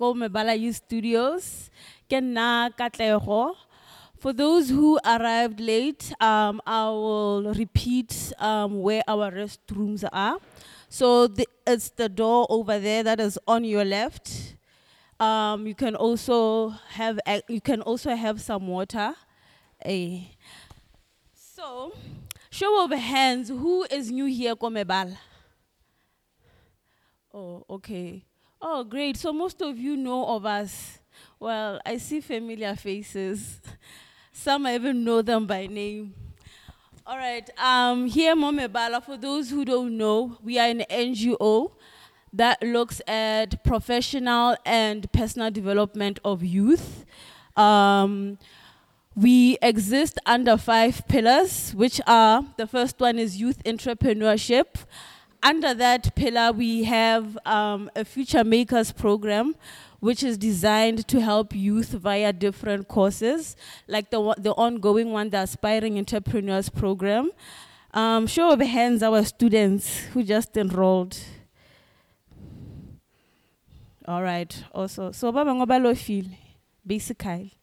ko Mebala Youth Studios. Ke Katlego. For those who arrived late, um, I will repeat um, where our restrooms are. So the, it's the door over there that is on your left. Um, you can also have you can also have some water. So, show of hands, who is new here, Komebala? Oh, okay. Oh, great. So most of you know of us. Well, I see familiar faces. Some I even know them by name. All right. Um, here, Momebala, for those who don't know, we are an NGO that looks at professional and personal development of youth. Um, we exist under five pillars, which are the first one is youth entrepreneurship. Under that pillar, we have um, a Future Makers program, which is designed to help youth via different courses, like the, the ongoing one, the Aspiring Entrepreneurs program. Um, show of hands, our students who just enrolled. All right, also. So, ba bangwe ba lo feel, basically.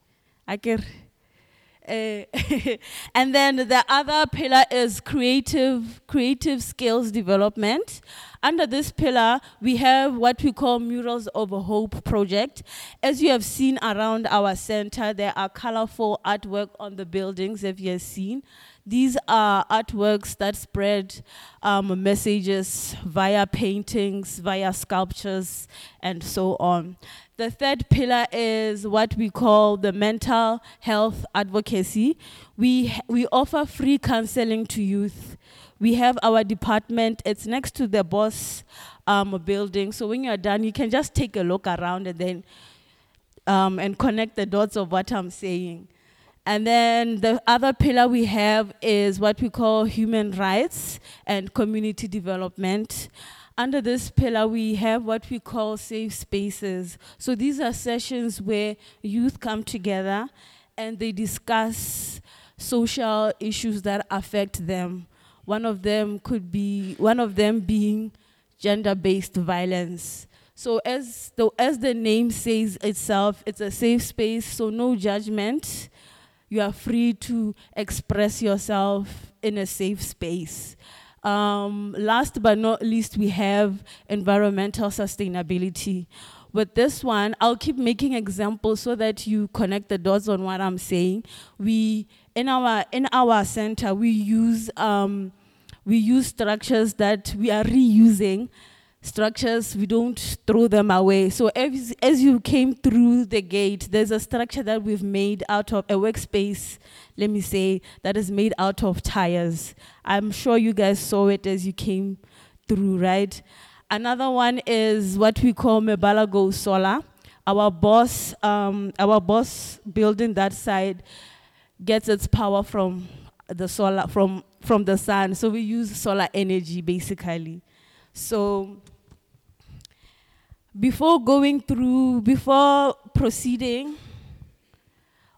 And then the other pillar is creative creative skills development. Under this pillar, we have what we call Murals of Hope project. As you have seen around our center, there are colorful artwork on the buildings. If you have seen, these are artworks that spread um, messages via paintings, via sculptures, and so on. The third pillar is what we call the mental health advocacy. We, we offer free counseling to youth. We have our department, it's next to the boss um, building. So when you're done, you can just take a look around and then um, and connect the dots of what I'm saying. And then the other pillar we have is what we call human rights and community development. Under this pillar, we have what we call safe spaces. So these are sessions where youth come together and they discuss social issues that affect them. One of them could be one of them being gender-based violence. So as the as the name says itself, it's a safe space, so no judgment. You are free to express yourself in a safe space. Um, last but not least, we have environmental sustainability. With this one, I'll keep making examples so that you connect the dots on what I'm saying. We in our in our center we use um, we use structures that we are reusing structures we don't throw them away. So as, as you came through the gate there's a structure that we've made out of a workspace let me say that is made out of tires. I'm sure you guys saw it as you came through right? Another one is what we call mebala go solar. Our boss um, our boss building that side gets its power from the solar from from the sun. So we use solar energy basically. So before going through before proceeding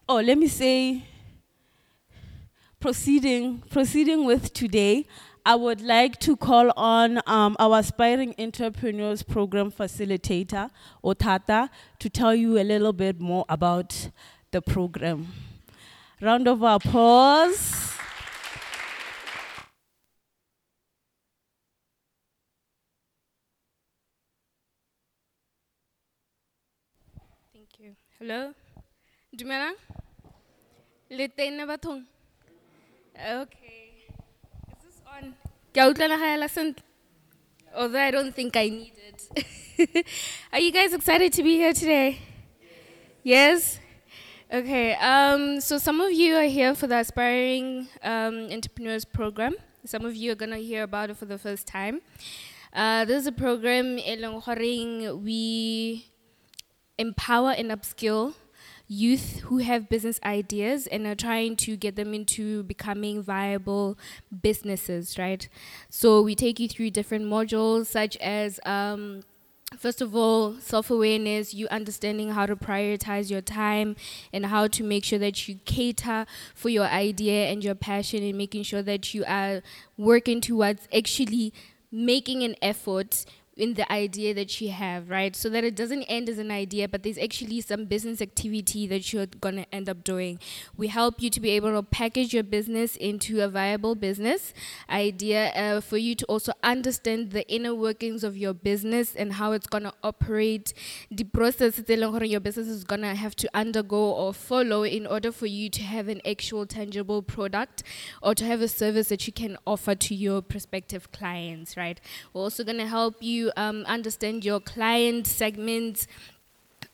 oh let me say proceeding proceeding with today i would like to call on um, our aspiring entrepreneurs program facilitator otata to tell you a little bit more about the program. Round of applause Thank you. Hello? Dumelang? Le teng na bathong? Okay. Is this on? Ke a utlwalagala sentle? Although I don't think I need it. Are you guys excited to be here today? Yes? Okay. Um, so some of you are here for the Aspiring um, Entrepreneurs Program. Some of you are going to hear about it for the first time. Uh, this is a program we empower and upskill youth who have business ideas and are trying to get them into becoming viable businesses, right? So we take you through different modules such as um, First of all, self awareness, you understanding how to prioritize your time and how to make sure that you cater for your idea and your passion and making sure that you are working towards actually making an effort in the idea that you have, right? So that it doesn't end as an idea, but there's actually some business activity that you're going to end up doing. We help you to be able to package your business into a viable business idea uh, for you to also understand the inner workings of your business and how it's going to operate, the process that your business is going to have to undergo or follow in order for you to have an actual tangible product or to have a service that you can offer to your prospective clients, right? We're also going to help you um, understand your client segments,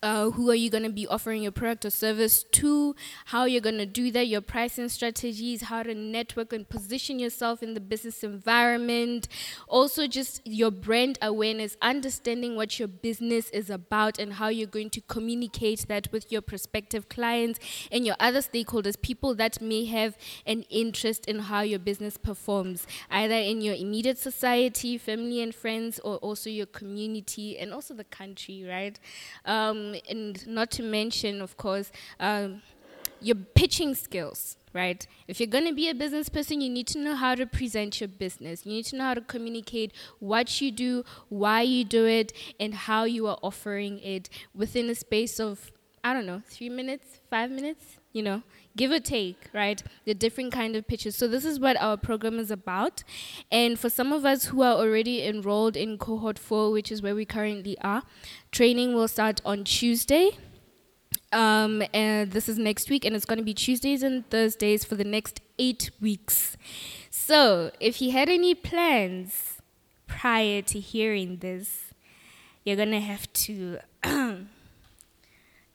uh, who are you going to be offering your product or service to, how you're going to do that, your pricing strategies, how to network and position yourself in the business environment. Also, just your brand awareness, understanding what your business is about and how you're going to communicate that with your prospective clients and your other stakeholders, people that may have an interest in how your business performs, either in your immediate society, family and friends, or also your community and also the country, right? Um, and not to mention, of course, um, your pitching skills, right? If you're going to be a business person, you need to know how to present your business. You need to know how to communicate what you do, why you do it, and how you are offering it within a space of, I don't know, three minutes, five minutes, you know, give or take, right? The different kind of pitches. So this is what our program is about. And for some of us who are already enrolled in cohort four, which is where we currently are, training will start on Tuesday. Um, and this is next week, and it's going to be Tuesdays and Thursdays for the next eight weeks. So, if you had any plans prior to hearing this, you're going to have to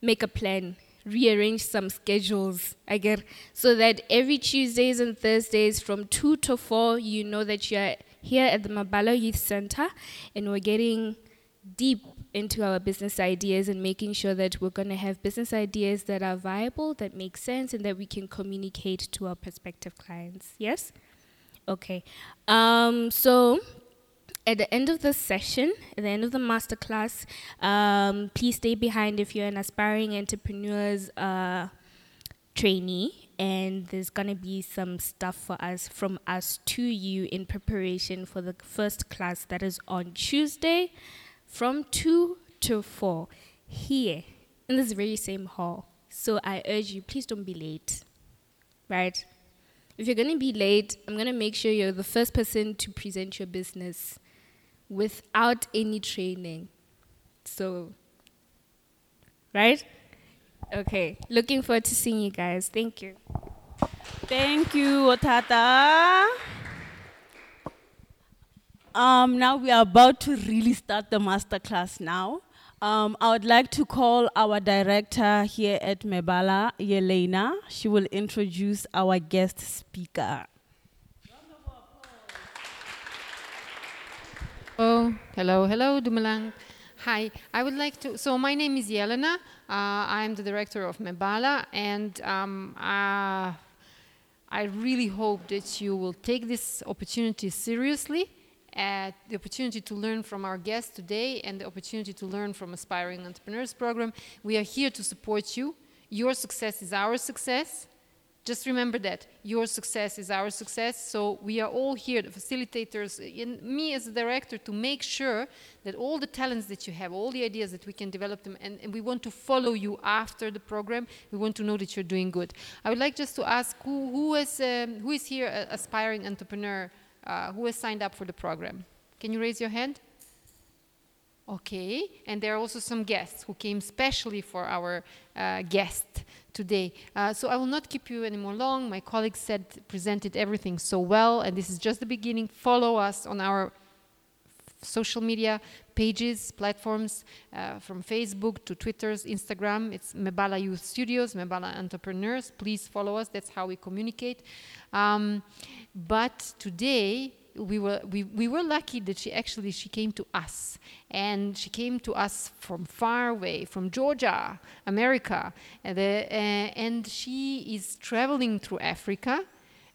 make a plan rearrange some schedules again so that every Tuesdays and Thursdays from 2 to 4 you know that you're here at the Mebala Youth Center and we're getting deep into our business ideas and making sure that we're going to have business ideas that are viable, that make sense, and that we can communicate to our prospective clients. Yes? Okay. Um, so at the end of the session, at the end of the masterclass, um, please stay behind if you're an aspiring entrepreneur's uh, trainee. And there's gonna be some stuff for us from us to you in preparation for the first class that is on Tuesday from 2 to 4 here in this very same hall. So I urge you, please don't be late, right? If you're gonna be late, I'm gonna make sure you're the first person to present your business without any training. So, right? Okay, looking forward to seeing you guys. Thank you. Thank you, Otata. Um, now we are about to really start the masterclass now. Um, I would like to call our director here at Mebala, Yelena. She will introduce our guest speaker. Oh, hello, hello, Dumelang. Hi, I would like to. So, my name is Yelena. Uh, I'm the director of Mebala, and um, uh, I really hope that you will take this opportunity seriously. At the opportunity to learn from our guests today and the opportunity to learn from Aspiring Entrepreneurs Program. We are here to support you. Your success is our success. Just remember that your success is our success. So we are all here, the facilitators, and me as a director, to make sure that all the talents that you have, all the ideas that we can develop them, and, and we want to follow you after the program. We want to know that you're doing good. I would like just to ask who, who, is, um, who is here, uh, aspiring entrepreneur, uh, who has signed up for the program? Can you raise your hand? Okay, and there are also some guests who came specially for our uh, guest today. Uh, so I will not keep you any more long. My colleague said presented everything so well, and this is just the beginning. Follow us on our social media pages, platforms, uh, from Facebook to Twitter's, Instagram. It's Mebala Youth Studios, Mebala Entrepreneurs. Please follow us. That's how we communicate. Um, but today we were we, we were lucky that she actually she came to us. And she came to us from far away from georgia america. And, the, uh, and she is traveling through africa.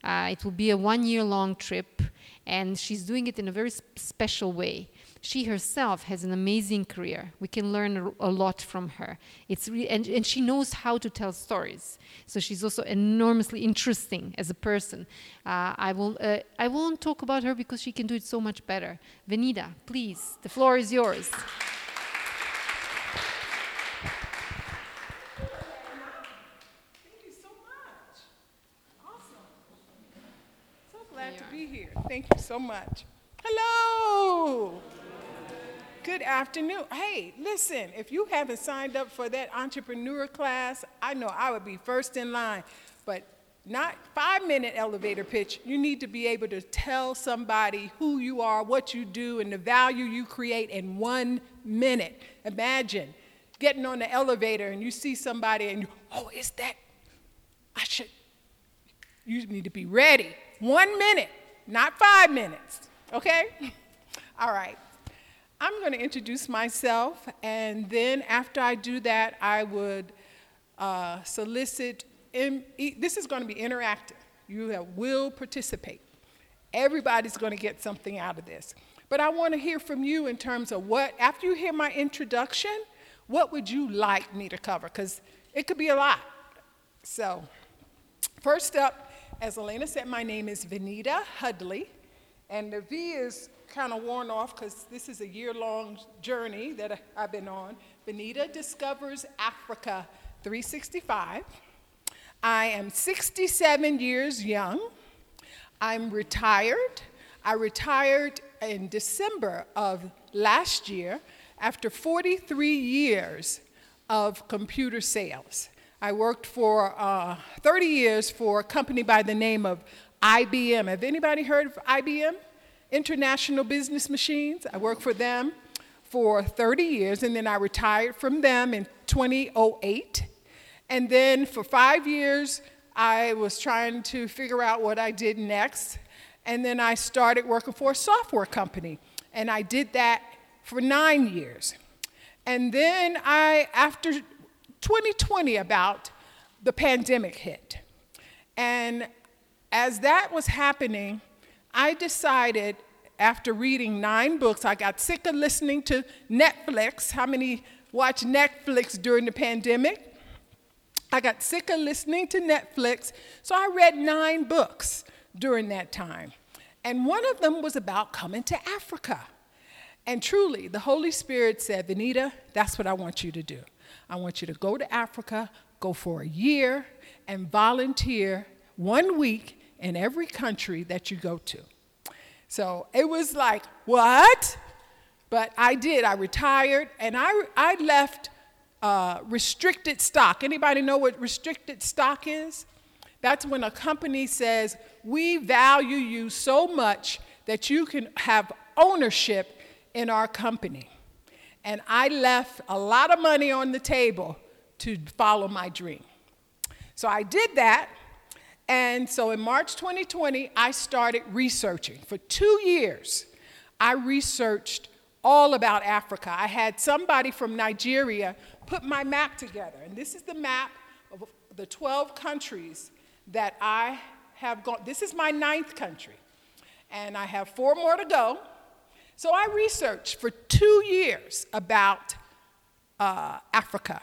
Uh, it will be a one year long trip. And she's doing it in a very sp- special way she herself has an amazing career. We can learn a, lot from her. It's re- and, and she knows how to tell stories. So she's also enormously interesting as a person. Uh, I, will, uh, I won't talk about her because she can do it so much better. Venida, please, the floor is yours. Thank you so much. Awesome. So glad to be here. Thank you so much. Hello. Good afternoon. Hey, listen, if you haven't signed up for that entrepreneur class, I know I would be first in line. But not five minute elevator pitch. You need to be able to tell somebody who you are, what you do, and the value you create in one minute. Imagine getting on the elevator and you see somebody and you, oh, is that. I should. You need to be ready. One minute, not five minutes. Okay? All right. I'm going to introduce myself, and then after I do that, I would uh, solicit. In, this is going to be interactive. You will participate. Everybody's going to get something out of this. But I want to hear from you in terms of what, after you hear my introduction, what would you like me to cover? Because it could be a lot. So, first up, as Elena said, my name is Venida Hudley, and the V is kind of worn off because this is a year long journey that I've been on. Venida Discovers Africa 365. I am 67 years young. I'm retired. I retired in December of last year after 43 years of computer sales. I worked for uh, 30 years for a company by the name of IBM. Have anybody heard of IBM? International Business Machines. I worked for them for 30 years, and then I retired from them in 2008. And then for five years, I was trying to figure out what I did next. And then I started working for a software company, and I did that for nine years. And then I, after 2020, about the pandemic hit. And as that was happening, I decided after reading nine books, I got sick of listening to Netflix. How many watched Netflix during the pandemic? I got sick of listening to Netflix, so I read nine books during that time. And one of them was about coming to Africa. And truly, the Holy Spirit said, Venida, that's what I want you to do. I want you to go to Africa, go for a year, and volunteer one week in every country that you go to. So it was like, what? But I did. I retired and I, I left uh, restricted stock. Anybody know what restricted stock is? That's when a company says, we value you so much that you can have ownership in our company. And I left a lot of money on the table to follow my dream. So I did that. And so in March 2020, I started researching. For two years, I researched all about Africa. I had somebody from Nigeria put my map together. And this is the map of the 12 countries that I have gone. This is my ninth country. And I have four more to go. So I researched for two years about uh, Africa.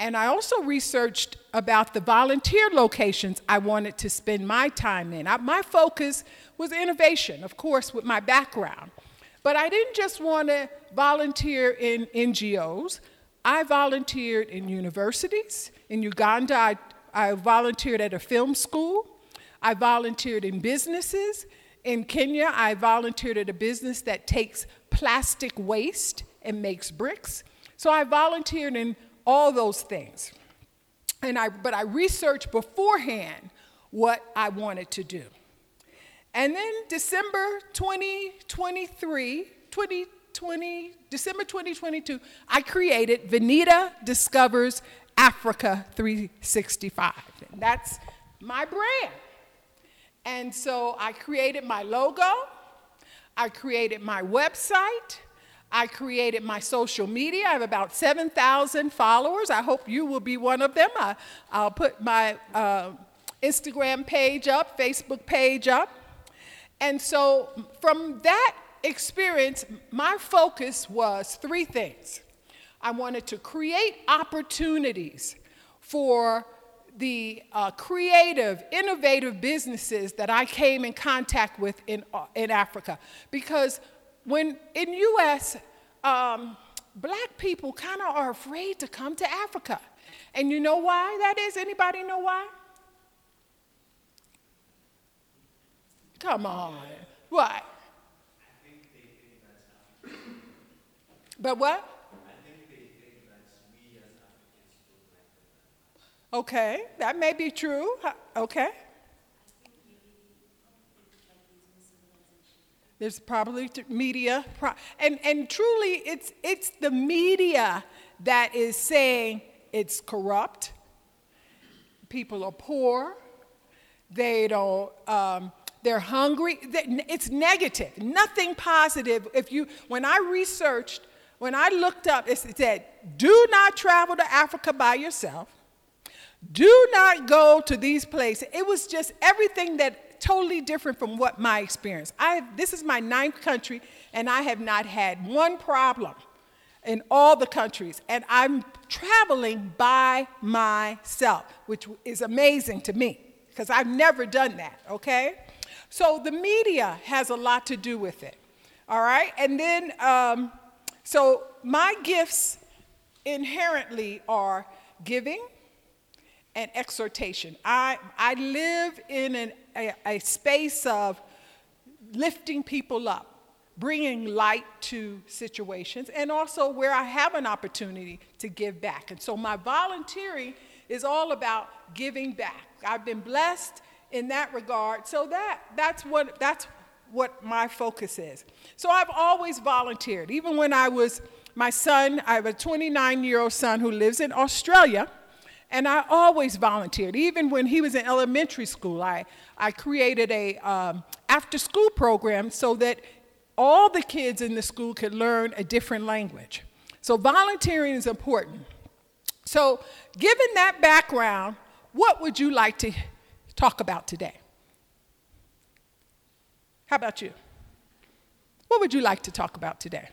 And I also researched about the volunteer locations I wanted to spend my time in. I, my focus was innovation, of course, with my background. But I didn't just want to volunteer in NGOs. I volunteered in universities. In Uganda, I, I volunteered at a film school. I volunteered in businesses. In Kenya, I volunteered at a business that takes plastic waste and makes bricks. So I volunteered in all those things. And I, but I researched beforehand what I wanted to do. And then December 2023, 2020, December 2022, I created Venida Discovers Africa 365. And that's my brand. And so I created my logo, I created my website, I created my social media. I have about 7,000 followers. I hope you will be one of them. I, will put my uh, Instagram page up, Facebook page up. And so from that experience, my focus was three things. I wanted to create opportunities for the uh, creative, innovative businesses that I came in contact with in, uh, in Africa. Because when in U.S., um, black people kind of are afraid to come to Africa. And you know why that is? Anybody know why? Come on. What? But what? Okay, that may be true. Okay. There's probably media, and, and truly, it's, it's the media that is saying it's corrupt, people are poor, they don't, um, they're hungry. It's negative, nothing positive. If you, when I researched, when I looked up, it said, do not travel to Africa by yourself. Do not go to these places. It was just everything that totally different from what my experience. I this is my ninth country, and I have not had one problem in all the countries. And I'm traveling by myself, which is amazing to me because I've never done that. Okay, so the media has a lot to do with it. All right, and then um, so my gifts inherently are giving and exhortation. I, I live in an, a, a space of lifting people up, bringing light to situations, and also where I have an opportunity to give back. And so my volunteering is all about giving back. I've been blessed in that regard, so that, that's, what, that's what my focus is. So I've always volunteered, even when I was my son, I have a 29 year old son who lives in Australia. And I always volunteered. Even when he was in elementary school, I, I created a um, after school program so that all the kids in the school could learn a different language. So volunteering is important. So, given that background, what would you like to talk about today? How about you? What would you like to talk about today?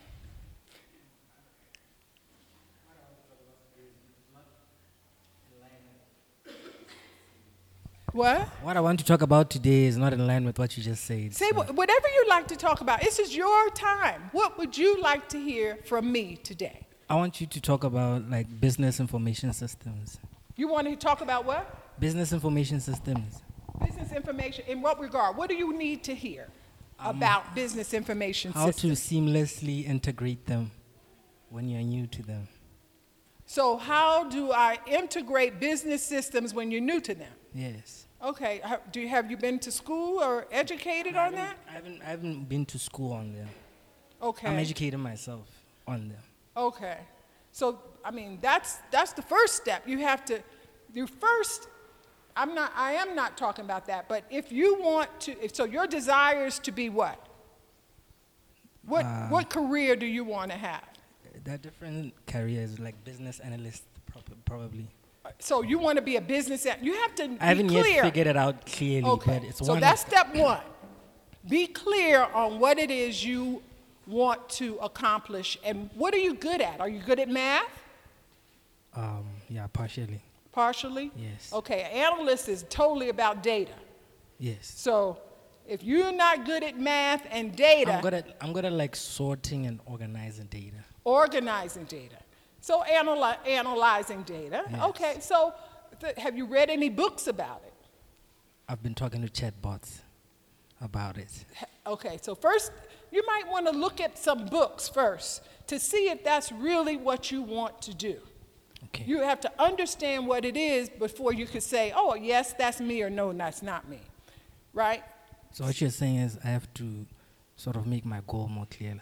What? What I want to talk about today is not in line with what you just said. Say so- wh- whatever you like to talk about. This is your time. What would you like to hear from me today? I want you to talk about like business information systems. You want to talk about what? Business information systems. Business information. In what regard? What do you need to hear um, about business information systems? How to seamlessly integrate them when you're new to them. So, how do I integrate business systems when you're new to them? Yes. Okay. ha- Do you have you been to school or educated on that? I haven't, I haven't been to school on them. Okay. I'm educating myself on them. Okay. So, I mean, that's, that's the first step. You have to, you first, I'm not, I am not talking about that, but if you want to, if, so your desire is to be what? What, Uh, what career do you want to have? That different careers, like business analyst, prob- probably. So you want to be a business, you have to be I haven't clear. yet figured it out clearly, Okay, but it's so one. that's step one. Be clear on what it is you want to accomplish and what are you good at? Are you good at math? um, yeah, partially. Partially? Yes. Okay, analyst is totally about data. Yes. So if you're not good at math and data, I'm good at I'm good at like sorting and organizing data. organizing data. So analy- analyzing data. Yes. Okay, so th- have you read any books about it? I've been talking to chatbots about it. Okay, so first you might want to look at some books first to see if that's really what you want to do. Okay. You have to understand what it is before you could say, oh, yes, that's me, or no, that's not me. Right? so what you're saying is I have to sort of make my goal more clear.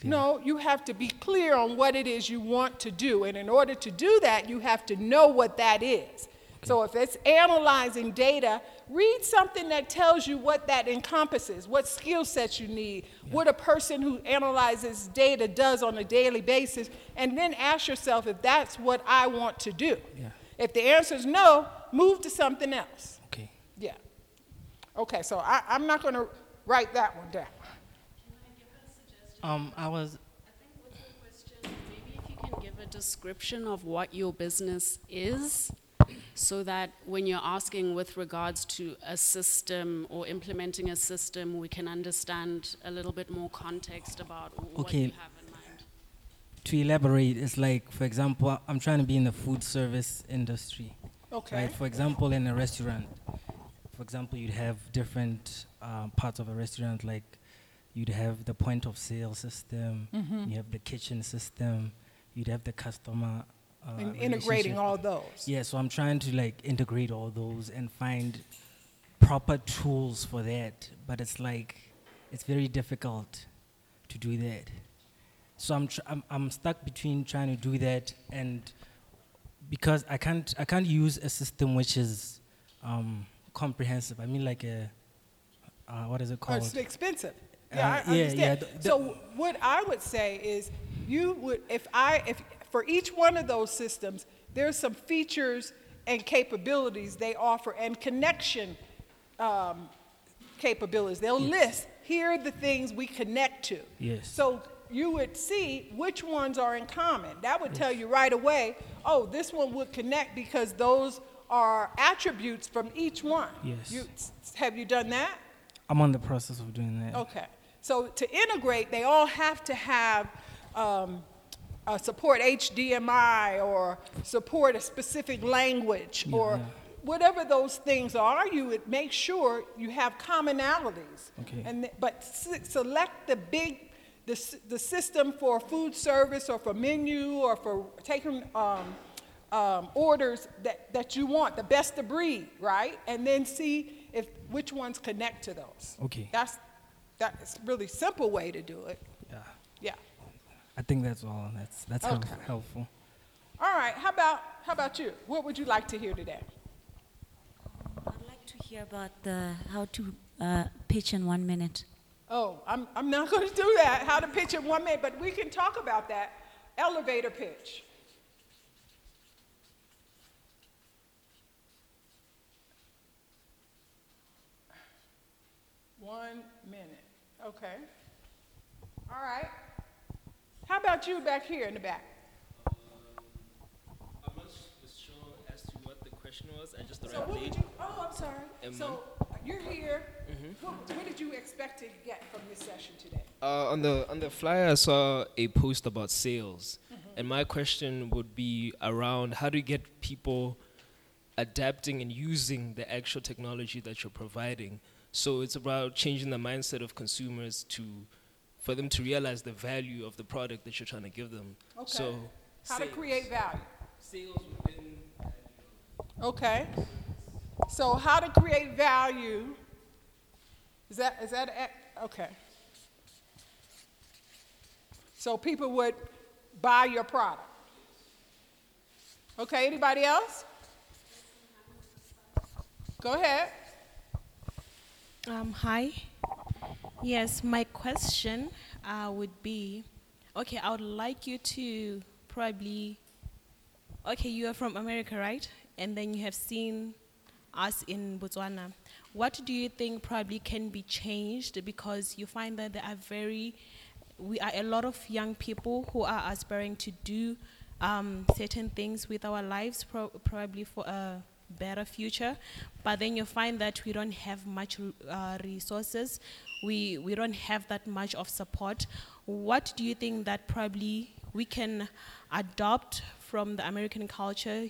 Clear. No, you have to be clear on what it is you want to do. And in order to do that, you have to know what that is. So if it's analyzing data, read something that tells you what that encompasses, what skill sets you need, what a person who analyzes data does on a daily basis, and then ask yourself if that's what I want to do. Yeah. If the answer is no, move to something else. Okay. Yeah. Okay, so I, I'm not going to write that one down. Um, I was I think with the question, Maybe if you can give a description of what your business is, so that when you're asking with regards to a system or implementing a system, we can understand a little bit more context about what you have in mind. to elaborate. It's like, for example, I- I'm trying to be in the food service industry. Okay. Right. For example, in a restaurant, for example, you'd have different uh, parts of a restaurant. Like, you'd have the point of sale system. Mm-hmm. You have the kitchen system. You'd have the customer. Uh, And integrating all those. Yeah, so I'm trying to like integrate all those and find proper tools for that. But it's like it's very difficult to do that. So I'm tr- I'm, I'm stuck between trying to do that and because I can't I can't use a system which is um, comprehensive. I mean like a uh, what is it called? It's expensive. Uh, Yeah, I yeah, yeah, understand. the- So what I would say is, you would, if I, if, for each one of those systems, there's some features and capabilities they offer and connection um, capabilities. They'll list, here are the things we connect to. Yes. So you would see which ones are in common. That would tell you right away, oh, this one would connect because those are attributes from each one. Yes. You, have you done that? I'm on the process of doing that. Okay. So to integrate, they all have to have um, support HDMI or support a specific language or yeah. whatever those things are. You would make sure you have commonalities. Okay. And th- but se- select the big the, s- the system for food service or for menu or for taking um, um, orders that, that you want, the best of breed, right? And then see if which ones connect to those. Okay. That's that's really simple way to do it. Yeah. Yeah. I think that's all. That's that's help- Okay. helpful. All right. How about how about you? What would you like to hear today? I'd like to hear about the how to uh, pitch in one minute. Oh, I'm I'm not going to do that. How to pitch in one minute, but we can talk about that. Elevator pitch. One minute. Okay. All right. How about you back here in the back? I'm not sure as to what the question was. I just So arrived what late. would you, oh, I'm sorry. Um, So you're here. What, what did you expect to get from this session today? Uh, on the on the flyer, I saw a post about sales, and my question would be around how do you get people adapting and using the actual technology that you're providing. So it's about changing the mindset of consumers to, for them to realize the value of the product that you're trying to give them. Okay. So How to create value. sales within Okay. So how to create value. Is that, is that, okay. So people would buy your product. Okay, anybody else? Go ahead. Um, hi. Yes, my question uh, would be okay, I would like you to probably. Okay, you are from America, right? And then you have seen us in Botswana. What do you think probably can be changed because you find that there are very. We are a lot of young people who are aspiring to do um, certain things with our lives, pro- probably for a better future. But then you find that we don't have much uh, resources. We we don't have that much of support. What do you think that probably we can adopt from the American culture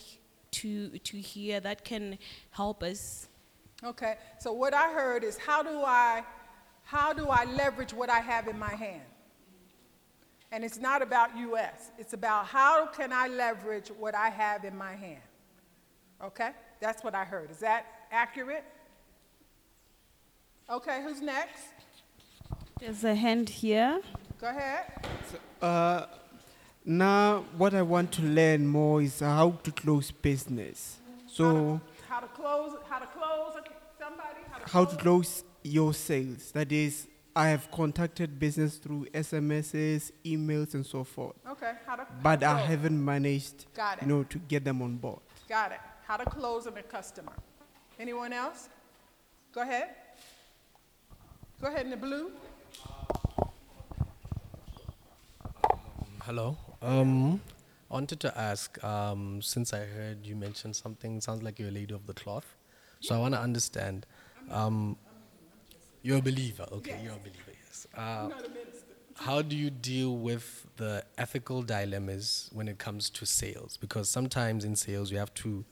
to to here that can help us? Okay, so what I heard is how do I, how do I leverage what I have in my hand? And it's not about US, it's about how can I leverage what I have in my hand? Okay, that's what I heard. Is that accurate? Okay, who's next? There's a hand here. Go ahead. Uh, now, what I want to learn more is how to close business. So, How to close, how to close somebody? How to how to close your sales. That is, I have contacted business through SMSs, emails, and so forth. Okay, how to. But to I haven't managed, Got it. you know, to get them on board. Got it. How to close on a customer. Anyone else? Go ahead. Go ahead in the blue. Hello. Um, I wanted to ask, um, since I heard you mention something, sounds like you're a lady of the cloth. So I want to understand. Um, you're a believer. Okay, you're a believer, yes. Uh, how do you deal with the ethical dilemmas when it comes to sales? Because sometimes in sales, you have to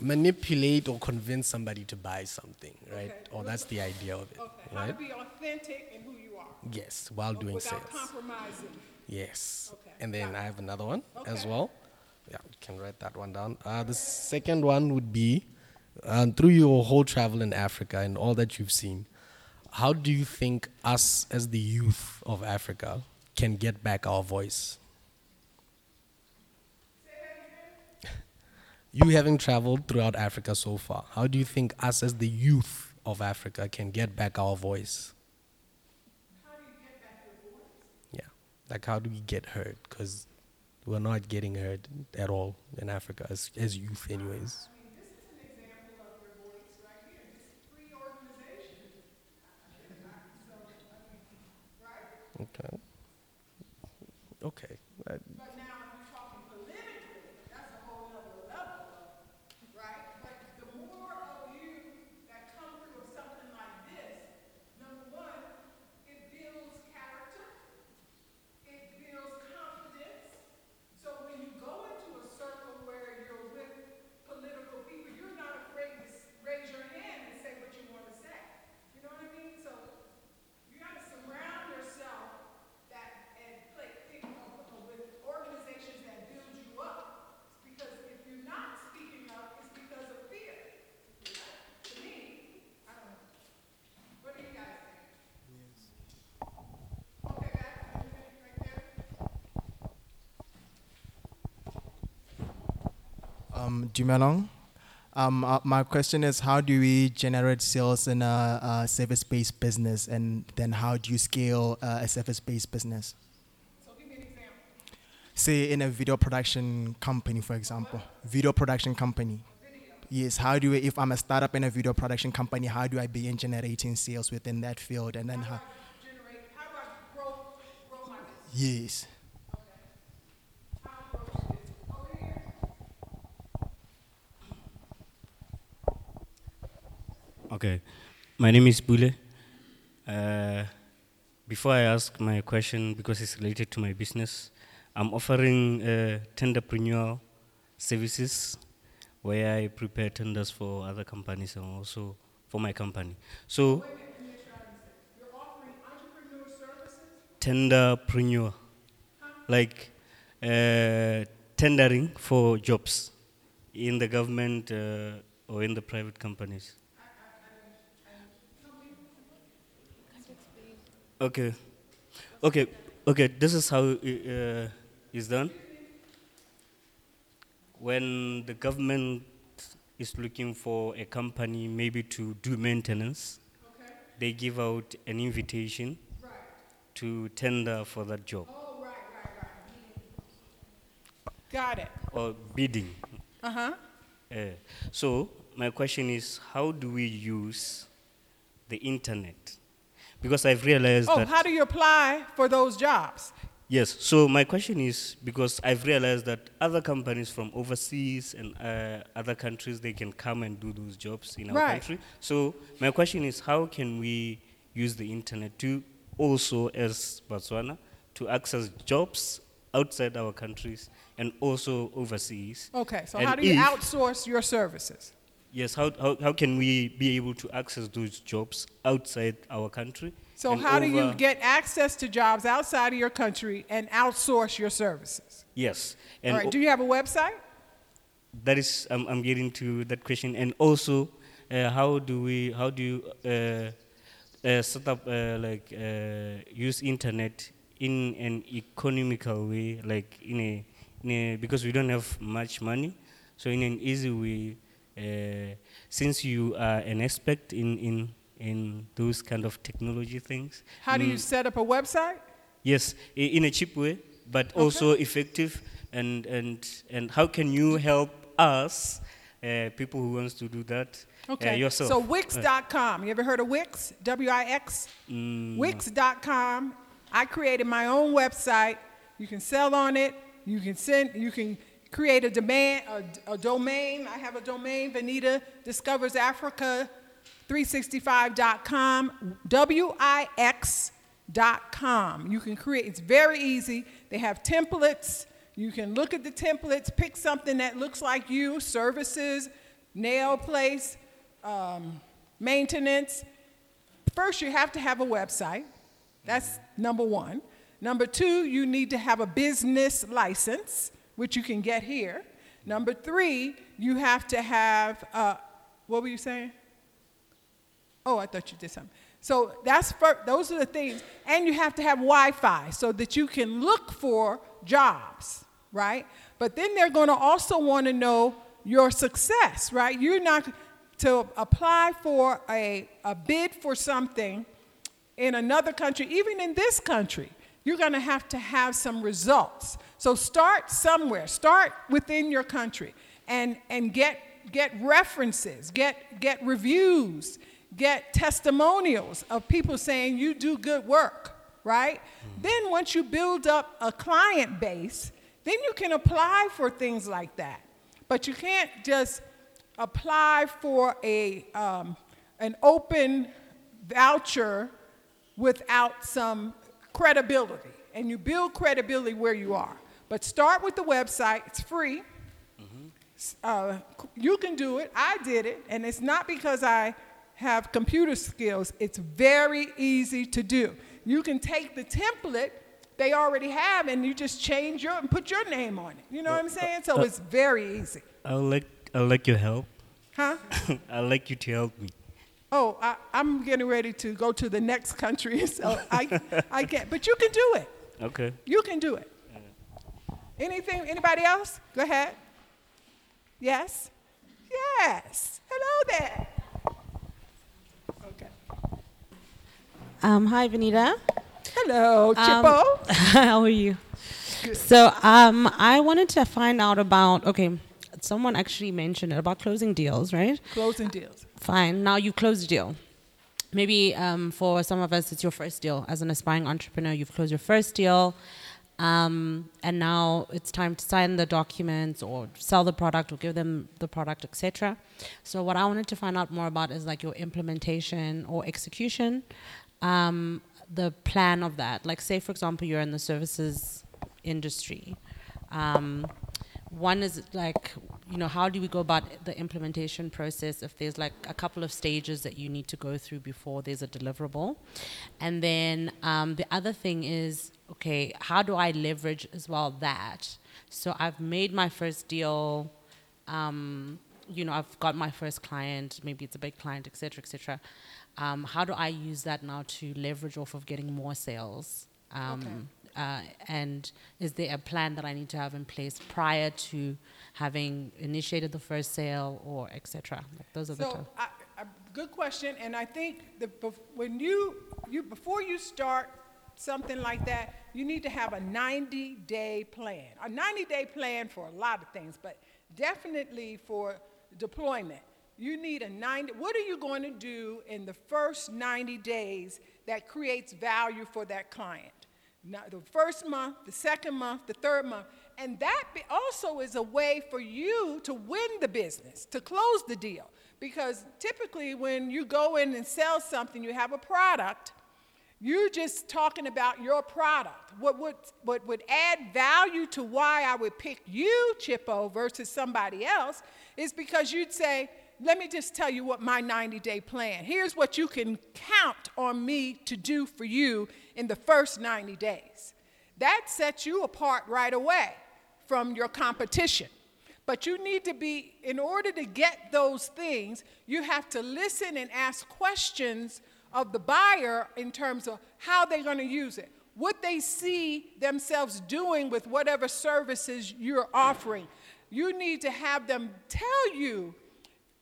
manipulate or convince somebody to buy something, right? Okay. Or that's the idea of it, Okay, how to right? be authentic in who you are. Yes, while doing Without sales. compromising. Yes. Okay, And then I have another one as well. Yeah, you can write that one down. Uh, the second one would be um, through your whole travel in Africa and all that you've seen, how do you think us as the youth of Africa can get back our voice? You having traveled throughout Africa so far, how do you think us as the youth of Africa can get back our voice? Yeah, like how do we get heard? Because we're not getting heard at all in Africa as, as youth, anyways. Okay. Okay. That- But now if you're talking politically, that's a whole other level, right? But the more of you that come through with something like this, number one, it builds character, it builds confidence. So when you go into a circle where you're with political people, you're not afraid to s- raise your hand and say what you want to say. You know what I mean? So you got to surround yourself that and play, think of- of- with organizations that build you up. Because if you're not speaking up, it's because of fear. To me, I don't know. What do you guys think? Okay, guys, anything right there? Um, Dumelang. Um, uh, my question is, how do we generate sales in a, a service-based business, and then how do you scale uh, a service-based business? So give me an example. Say in a video production company, for example, video production company. Yes, how do we, if I'm a startup in a video production company, how do I begin generating sales within that field, and then how? Generate, how do I grow, grow? Yes. How do I grow this business? Over here. Okay, my name is Bule. Uh, before I ask my question, because it's related to my business, I'm offering uh, tenderpreneur services where I prepare tenders for other companies and also for my company. So, You're offering entrepreneur services? tenderpreneur, like uh, tendering for jobs in the government uh, or in the private companies. Okay, okay, okay. This is how it uh, is done. When the government is looking for a company, maybe to do maintenance, they give out an invitation to tender for that job Oh, right, right, right. Got it. or bidding. Uh-huh. Uh, so my question is, how do we use the internet? Because I've realized Oh, that how do you apply for those jobs? yes. So my question is because I've realized that other companies from overseas and uh, other countries they can come and do those jobs in our Right. country. So my question is, how can we use the internet to also, as Botswana, to access jobs outside our countries and also overseas? Okay, so And how do you outsource your services? Yes, how, how, how can we be able to access those jobs outside our country? So how do you get access to jobs outside of your country and outsource your services? Yes, All and right, o- do you have a website? that is I'm, I'm getting to that question, and also uh, how do we how do you uh, uh, set up uh, like uh, use internet in an economical way, like in a, in a because we don't have much money, so in an easy way. Uh, since you are an expert in, in in those kind of technology things, How do you mm, set up a website? Yes, in a cheap way, but also effective. And, and, and how can you help us, uh, people who wants to do that, uh, Okay. yourself? So Uh, Wix.com. You ever heard of Wix? W I X? mm, Wix.com. I created my own website You can sell on it. You can send. You can create a demand, a, a domain. I have a domain. Venida discovers Africa. 365.com, W-I-X.com. You can create, it's very easy. They have templates. You can look at the templates, pick something that looks like you, services, nail place, um, maintenance. First, you have to have a website. That's number one. Number two, you need to have a business license, which you can get here. Number three, you have to have, uh, what were you saying? Oh, I thought you did something. So that's for, those are the things. And you have to have Wi-Fi so that you can look for jobs, right? But then they're going to also want to know your success, right? You're not to apply for a, a bid for something in another country, even in this country. You're going to have to have some results. So start somewhere. Start within your country and, and get, get references, get, get reviews, get testimonials of people saying you do good work, right? Then once you build up a client base, then you can apply for things like that. But you can't just apply for a, um, an open voucher without some credibility. And you build credibility where you are. But start with the website, it's free. Uh, you can do it. I did it. And it's not because I have computer skills, it's very easy to do. You can take the template they already have and you just change your and put your name on it. You know what I'm saying? So uh, it's very easy. I'll like I'll like your help. Huh? I'd like you to help me. Oh, I, I'm getting ready to go to the next country, so I, I can't. But you can do it. Okay. You can do it. Anything? Anybody else? Go ahead. Yes. Yes. Hello there. Okay. Um, hi, Venida. Hello, Um, how are you? So, um, I wanted to find out about. Okay, someone actually mentioned it about closing deals, right? Closing deals. Fine. Now you closed a deal. Maybe um, for some of us, it's your first deal. As an aspiring entrepreneur, you've closed your first deal, um, and now it's time to sign the documents or sell the product or give them the product, etc. So what I wanted to find out more about is like your implementation or execution, um, the plan of that. Like, say for example, you're in the services industry. Um, one is like, you know, how do we go about the implementation process if there's like a couple of stages that you need to go through before there's a deliverable? And then um, the other thing is, okay, how do I leverage as well that? So I've made my first deal, um, you know, I've got my first client, maybe it's a big client, et cetera, et cetera. Um, how do I use that now to leverage off of getting more sales? Um, uh, and is there a plan that I need to have in place prior to having initiated the first sale or etc. Like those are the So, two. I, I, good question, and I think that bef- when you, you, before you start something like that, you need to have a 90-day plan. A 90-day plan for a lot of things, but definitely for deployment. You need a 90, what are you going to do in the first 90 days that creates value for that client? Now, the first month, the second month, the third month. And that also is a way for you to win the business, to close the deal. Because typically, when you go in and sell something, you have a product, you're just talking about your product. What would, what would add value to why I would pick you, Chipo, versus somebody else is because you'd say, let me just tell you what my 90 day plan. Here's what you can count on me to do for you in the first 90 days. That sets you apart right away from your competition. But you need to be, in order to get those things, you have to listen and ask questions of the buyer in terms of how they're going to use it, what they see themselves doing with whatever services you're offering. You need to have them tell you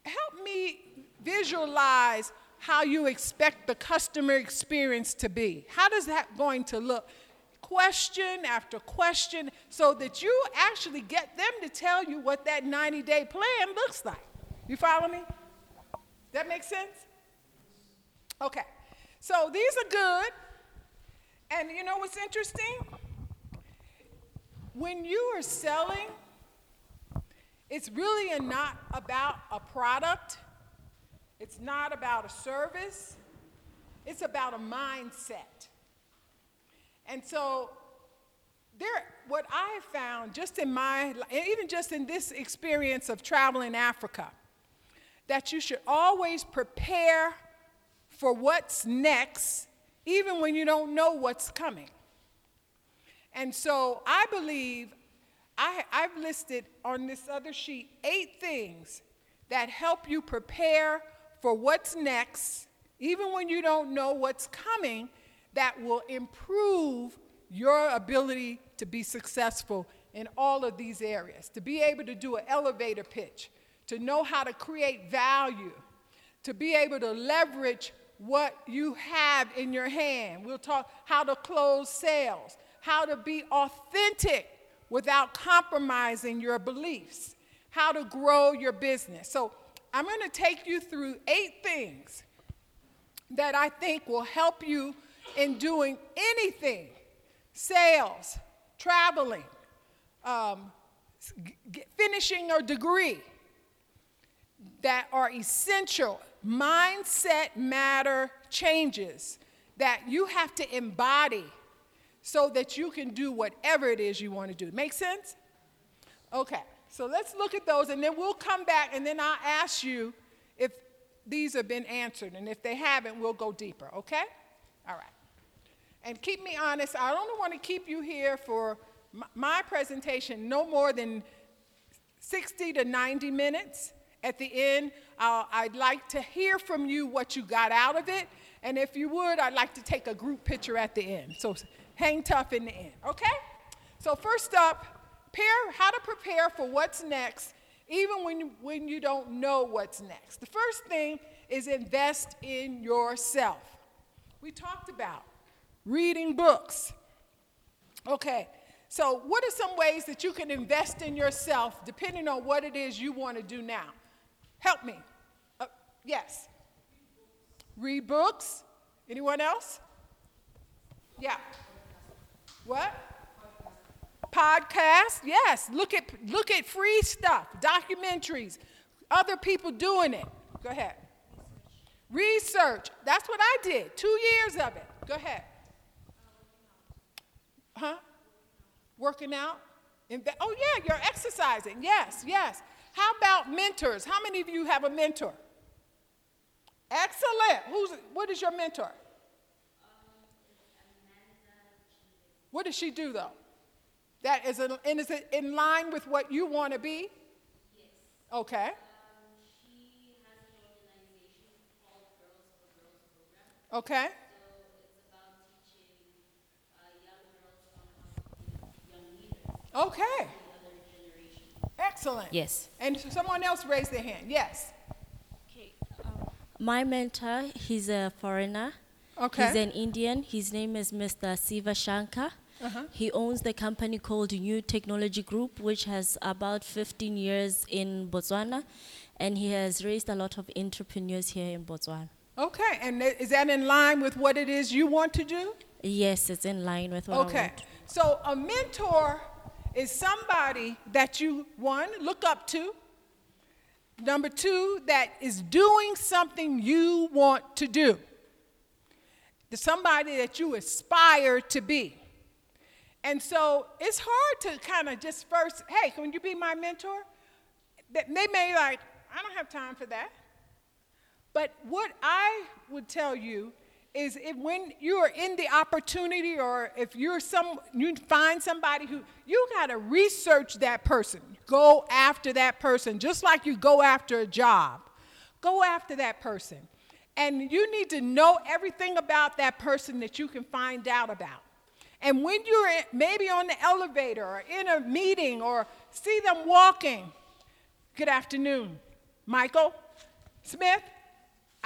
help me visualize how you expect the customer experience to be. How does that going to look? Question after question, so that you actually get them to tell you what that 90 day plan looks like. You follow me? That makes sense? Okay. So these are good. And you know what's interesting? when you are selling, it's really not about a product, it's not about a service, it's about a mindset. And so, there, what I have found just in my, even just in this experience of traveling Africa, that you should always prepare for what's next, even when you don't know what's coming. And so I believe I, I've listed on this other sheet eight things that help you prepare for what's next, even when you don't know what's coming, that will improve your ability to be successful in all of these areas. To be able to do an elevator pitch, to know how to create value, to be able to leverage what you have in your hand. We'll talk how to close sales, how to be authentic without compromising your beliefs, how to grow your business. So, I'm going to take you through eight things that I think will help you in doing anything sales, traveling, um, g- finishing a degree that are essential mindset matter changes that you have to embody so that you can do whatever it is you want to do. Make sense? Okay, so let's look at those and then we'll come back and then I'll ask you if these have been answered. And if they haven't, we'll go deeper, okay? All right. And keep me honest, I don't want to keep you here for my presentation no more than 60 to 90 minutes. At the end, uh, I'd like to hear from you what you got out of it. And if you would, I'd like to take a group picture at the end. So hang tough in the end, okay? So, first up, prepare, how to prepare for what's next, even when you, when you don't know what's next. The first thing is invest in yourself. We talked about reading books. Okay, so what are some ways that you can invest in yourself depending on what it is you want to do now? Help me. Uh, yes. Read books. Anyone else? Yeah. What? Podcast. Yes. Look at look at free stuff, documentaries, other people doing it. Go ahead. Research. That's what I did. Two years of it. Go ahead. Huh? Working out? Oh, yeah, you're exercising. Yes, yes. How about mentors? How many of you have a mentor? Excellent. Who's, what is your mentor? What does she do, though? That is, in, and is it in line with what you want to be? Yes. Okay. Okay. Okay. Excellent. Yes. And someone else raised their hand. Yes. Okay. My mentor, he's a foreigner. Okay. He's an Indian. His name is Mr. Siva Shankar. Uh-huh. He owns the company called New Technology Group, which has about 15 years in Botswana, and he has raised a lot of entrepreneurs here in Botswana. Okay. And is that in line with what it is you want to do? Yes, it's in line with what I want. Okay. So a mentor is somebody that you, one, look up to. Number two, that is doing something you want to do. Somebody that you aspire to be. And so it's hard to kind of just first, hey, can you be my mentor? They may like, I don't have time for that. But what I would tell you is if when you are in the opportunity or if you're some you find somebody who you got to research that person. Go after that person just like you go after a job. Go after that person. And you need to know everything about that person that you can find out about. And when you're maybe on the elevator or in a meeting or see them walking, good afternoon, Michael Smith.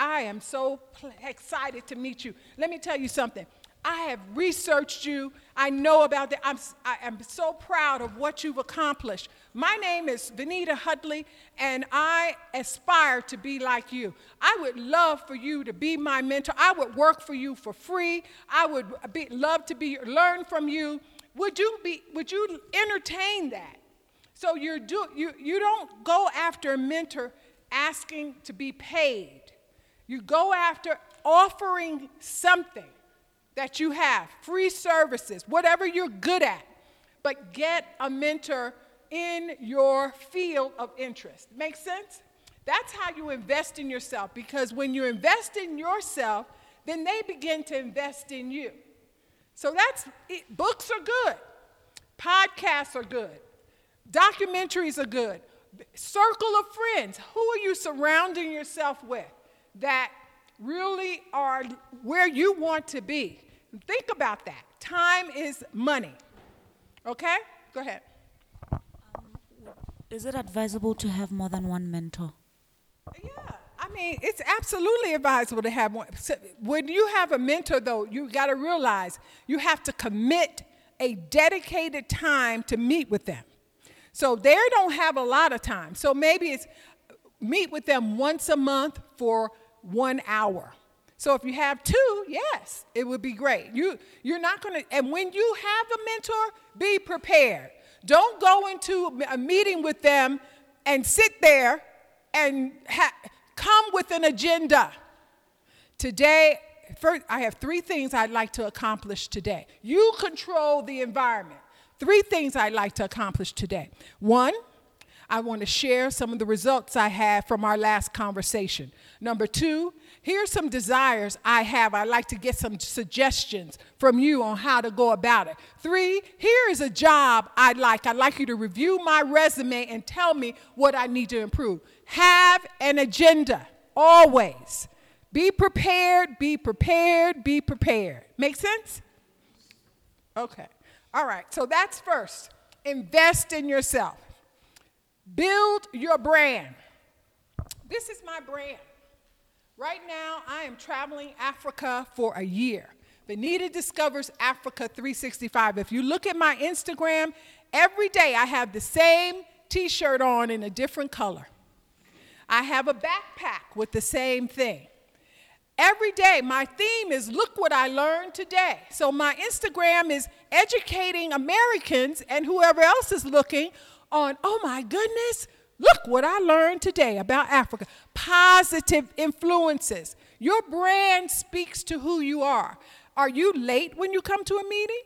I am so excited to meet you. Let me tell you something. I have researched you. I know about that. I'm, I am so proud of what you've accomplished. My name is Venida Hudley, and I aspire to be like you. I would love for you to be my mentor. I would work for you for free. I would be, love to be learn from you. would you be would you entertain that? So you're do you you don't go after a mentor asking to be paid. You go after offering something that you have, free services, whatever you're good at, but get a mentor in your field of interest. Make sense? That's how you invest in yourself because when you invest in yourself, then they begin to invest in you. So that's it. books are good, podcasts are good, documentaries are good. Circle of friends. Who are you surrounding yourself with that really are where you want to be? Think about that. Time is money. Okay? Go ahead. Is it advisable to have more than one mentor? Yeah, I mean, it's absolutely advisable to have one. So when you have a mentor, though, you got to realize you have to commit a dedicated time to meet with them. So they don't have a lot of time. So maybe it's meet with them once a month for one hour. So if you have two, yes, it would be great. You, you're not going to, and when you have a mentor, be prepared. Don't go into a meeting with them and sit there and ha- come with an agenda. Today, first, I have three things I'd like to accomplish today. You control the environment. Three things I'd like to accomplish today. One, I want to share some of the results I had from our last conversation. Number two, here's some desires I have. I'd like to get some suggestions from you on how to go about it. Three, here is a job I'd like. I'd like you to review my resume and tell me what I need to improve. Have an agenda, always. Be prepared, be prepared, be prepared. Make sense? Okay. All right, so that's first. Invest in yourself. Build your brand. This is my brand. Right now, I am traveling Africa for a year. Venida Discovers Africa 365. If you look at my Instagram, every day I have the same t shirt on in a different color. I have a backpack with the same thing. Every day, my theme is look what I learned today. So my Instagram is educating Americans and whoever else is looking on, oh my goodness, look what I learned today about Africa. Positive influences. Your brand speaks to who you are. Are you late when you come to a meeting?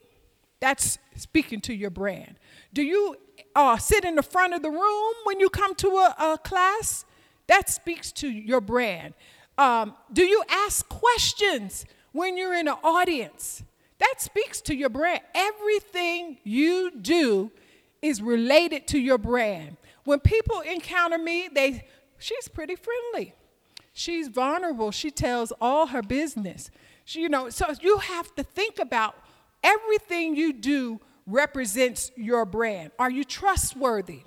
That's speaking to your brand. Do you uh, sit in the front of the room when you come to a, a class? That speaks to your brand. Um, do you ask questions when you're in an audience? That speaks to your brand. Everything you do is related to your brand. When people encounter me, they she's pretty friendly. She's vulnerable. She tells all her business. She, you know, so you have to think about everything you do represents your brand. Are you trustworthy?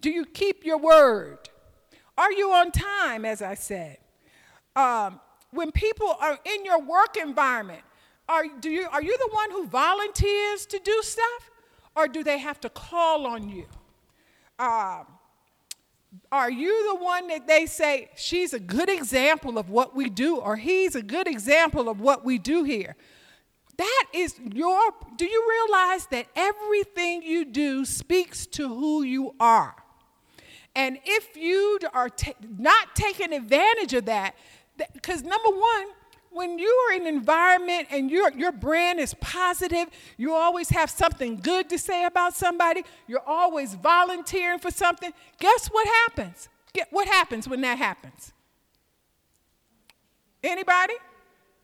Do you keep your word? Are you on time, as I said? Um, when people are in your work environment, are, do you, are you the one who volunteers to do stuff? Or do they have to call on you? Um, are you the one that they say, she's a good example of what we do, or he's a good example of what we do here? That is your, do you realize that everything you do speaks to who you are? And if you are ta- not taking advantage of that, because number one, when you are in an environment and your, your brand is positive, you always have something good to say about somebody, you're always volunteering for something, guess what happens? Get, what happens when that happens? Anybody?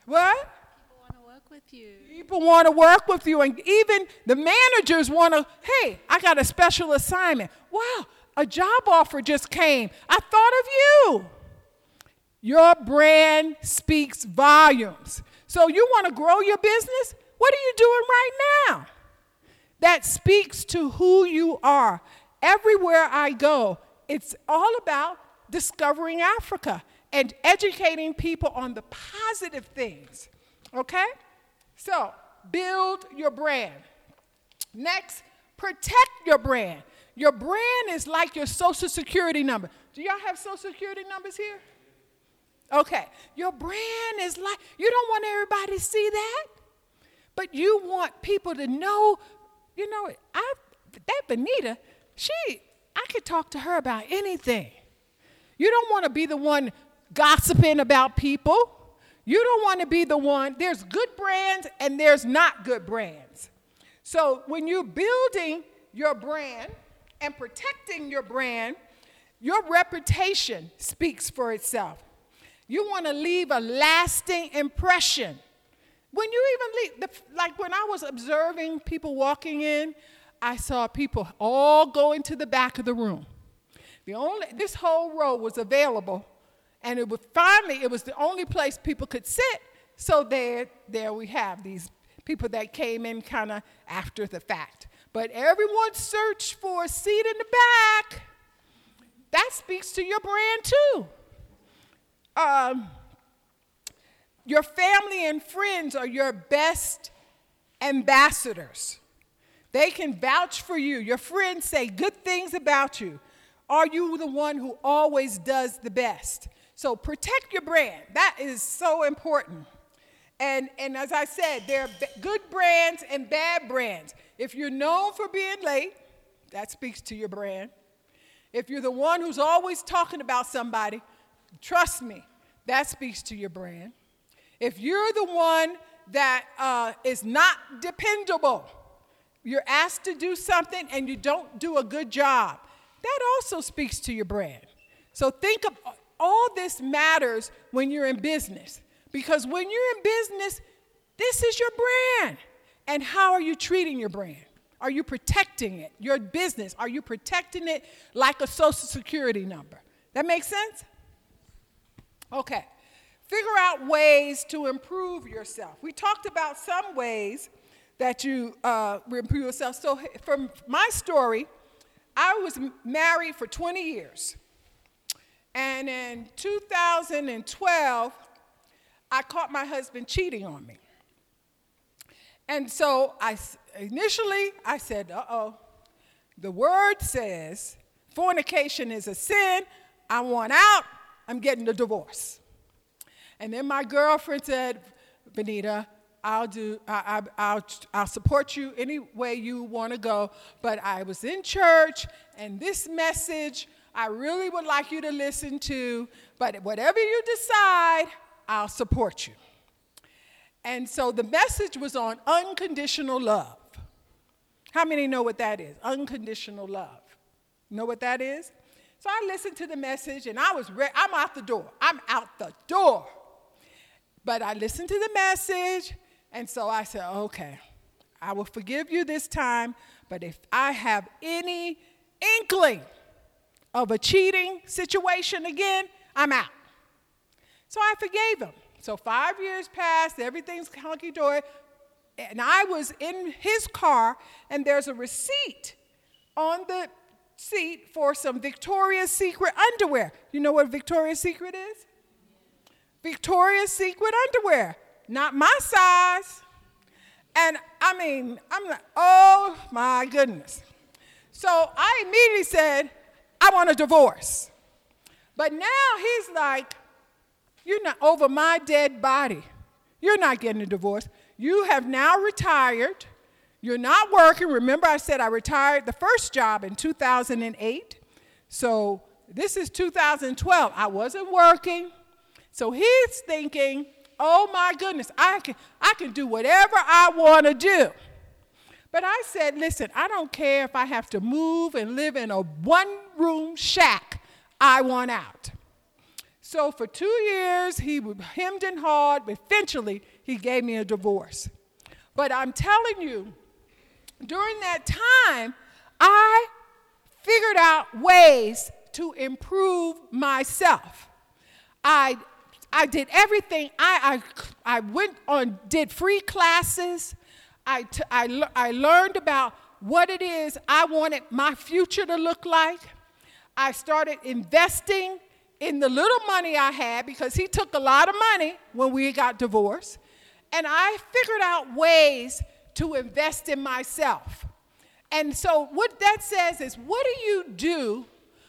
What? People want to work with you. People want to work with you, and even the managers want to, hey, I got a special assignment. Wow, a job offer just came. I thought of you. Your brand speaks volumes. So you want to grow your business? What are you doing right now? That speaks to who you are. Everywhere I go, it's all about discovering Africa and educating people on the positive things. Okay? So, build your brand. Next, protect your brand. Your brand is like your social security number. Do y'all have social security numbers here? Okay. Your brand is like, you don't want everybody to see that, but you want people to know you know, I that Venida, she I could talk to her about anything. You don't want to be the one gossiping about people. You don't want to be the one. There's good brands and there's not good brands. So when you're building your brand and protecting your brand, your reputation speaks for itself. You want to leave a lasting impression. When you even leave, the, like when I was observing people walking in, I saw people all go into the back of the room. The only, this whole row was available, and it was finally, it was the only place people could sit. So there, there we have these people that came in kind of after the fact. But everyone searched for a seat in the back. That speaks to your brand too. Um, your family and friends are your best ambassadors. They can vouch for you. Your friends say good things about you. Are you the one who always does the best? So protect your brand. That is so important. And, and as I said, there are good brands and bad brands. If you're known for being late, that speaks to your brand. If you're the one who's always talking about somebody, trust me, that speaks to your brand. If you're the one that uh, is not dependable, you're asked to do something and you don't do a good job, that also speaks to your brand. So think of all this matters when you're in business. Because when you're in business, this is your brand. And how are you treating your brand? Are you protecting it? Your business, are you protecting it like a social security number? That makes sense? Okay. Figure out ways to improve yourself. We talked about some ways that you uh, improve yourself. So, from my story, I was married for 20 years. And in 2012, I caught my husband cheating on me. And so I initially I said, "Uh-oh. The word says fornication is a sin. I want out. I'm getting a divorce." And then my girlfriend said, "Venida, I'll do, I, will I'll support you any way you want to go. But I was in church, and this message I really would like you to listen to. But whatever you decide, I'll support you. And so the message was on unconditional love. How many know what that is? Unconditional love. Know what that is? So I listened to the message, and I was ready. I'm out the door. I'm out the door. But I listened to the message, and so I said, okay, I will forgive you this time, but if I have any inkling of a cheating situation again, I'm out. So I forgave him. So five years passed, everything's hunky dory, and I was in his car, and there's a receipt on the seat for some Victoria's Secret underwear. You know what Victoria's Secret is? Victoria's Secret underwear not my size. And I mean, I'm like, oh my goodness. So I immediately said, I want a divorce. But now he's like, you're not over my dead body. You're not getting a divorce. You have now retired. You're not working. Remember, I said I retired the first job in 2008. So this is 2012. I wasn't working. So he's thinking, oh my goodness, I can, I can do whatever I want to do. But I said, listen, I don't care if I have to move and live in a one room shack, I want out. So for two years, he hemmed and hawed. Eventually, he gave me a divorce. But I'm telling you, during that time, I figured out ways to improve myself. I I did everything. I, I, I went on, did free classes. I, t- I, I learned about what it is I wanted my future to look like. I started investing in the little money I had because he took a lot of money when we got divorced. And I figured out ways to invest in myself. And so, what that says is, what do you do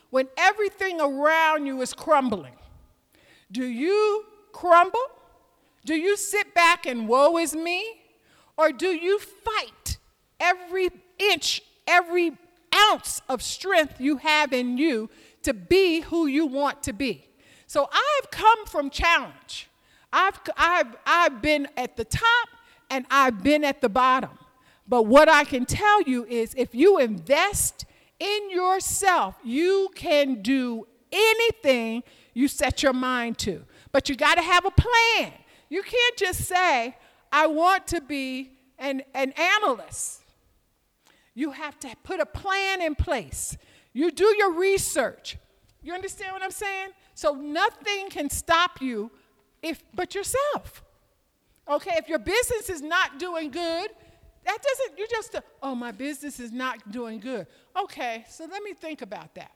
when everything around you is crumbling? Do you crumble? Do you sit back and woe is me? Or do you fight every inch, every ounce of strength you have in you to be who you want to be. So I've come from challenge. I've, I've, I've been at the top and I've been at the bottom. But what I can tell you is if you invest in yourself, you can do anything you set your mind to. But you got to have a plan. You can't just say, I want to be an, an analyst. You have to put a plan in place. You do your research. You understand what I'm saying? So nothing can stop you if but yourself. Okay, if your business is not doing good, that doesn't you just oh my business is not doing good. Okay, so let me think about that.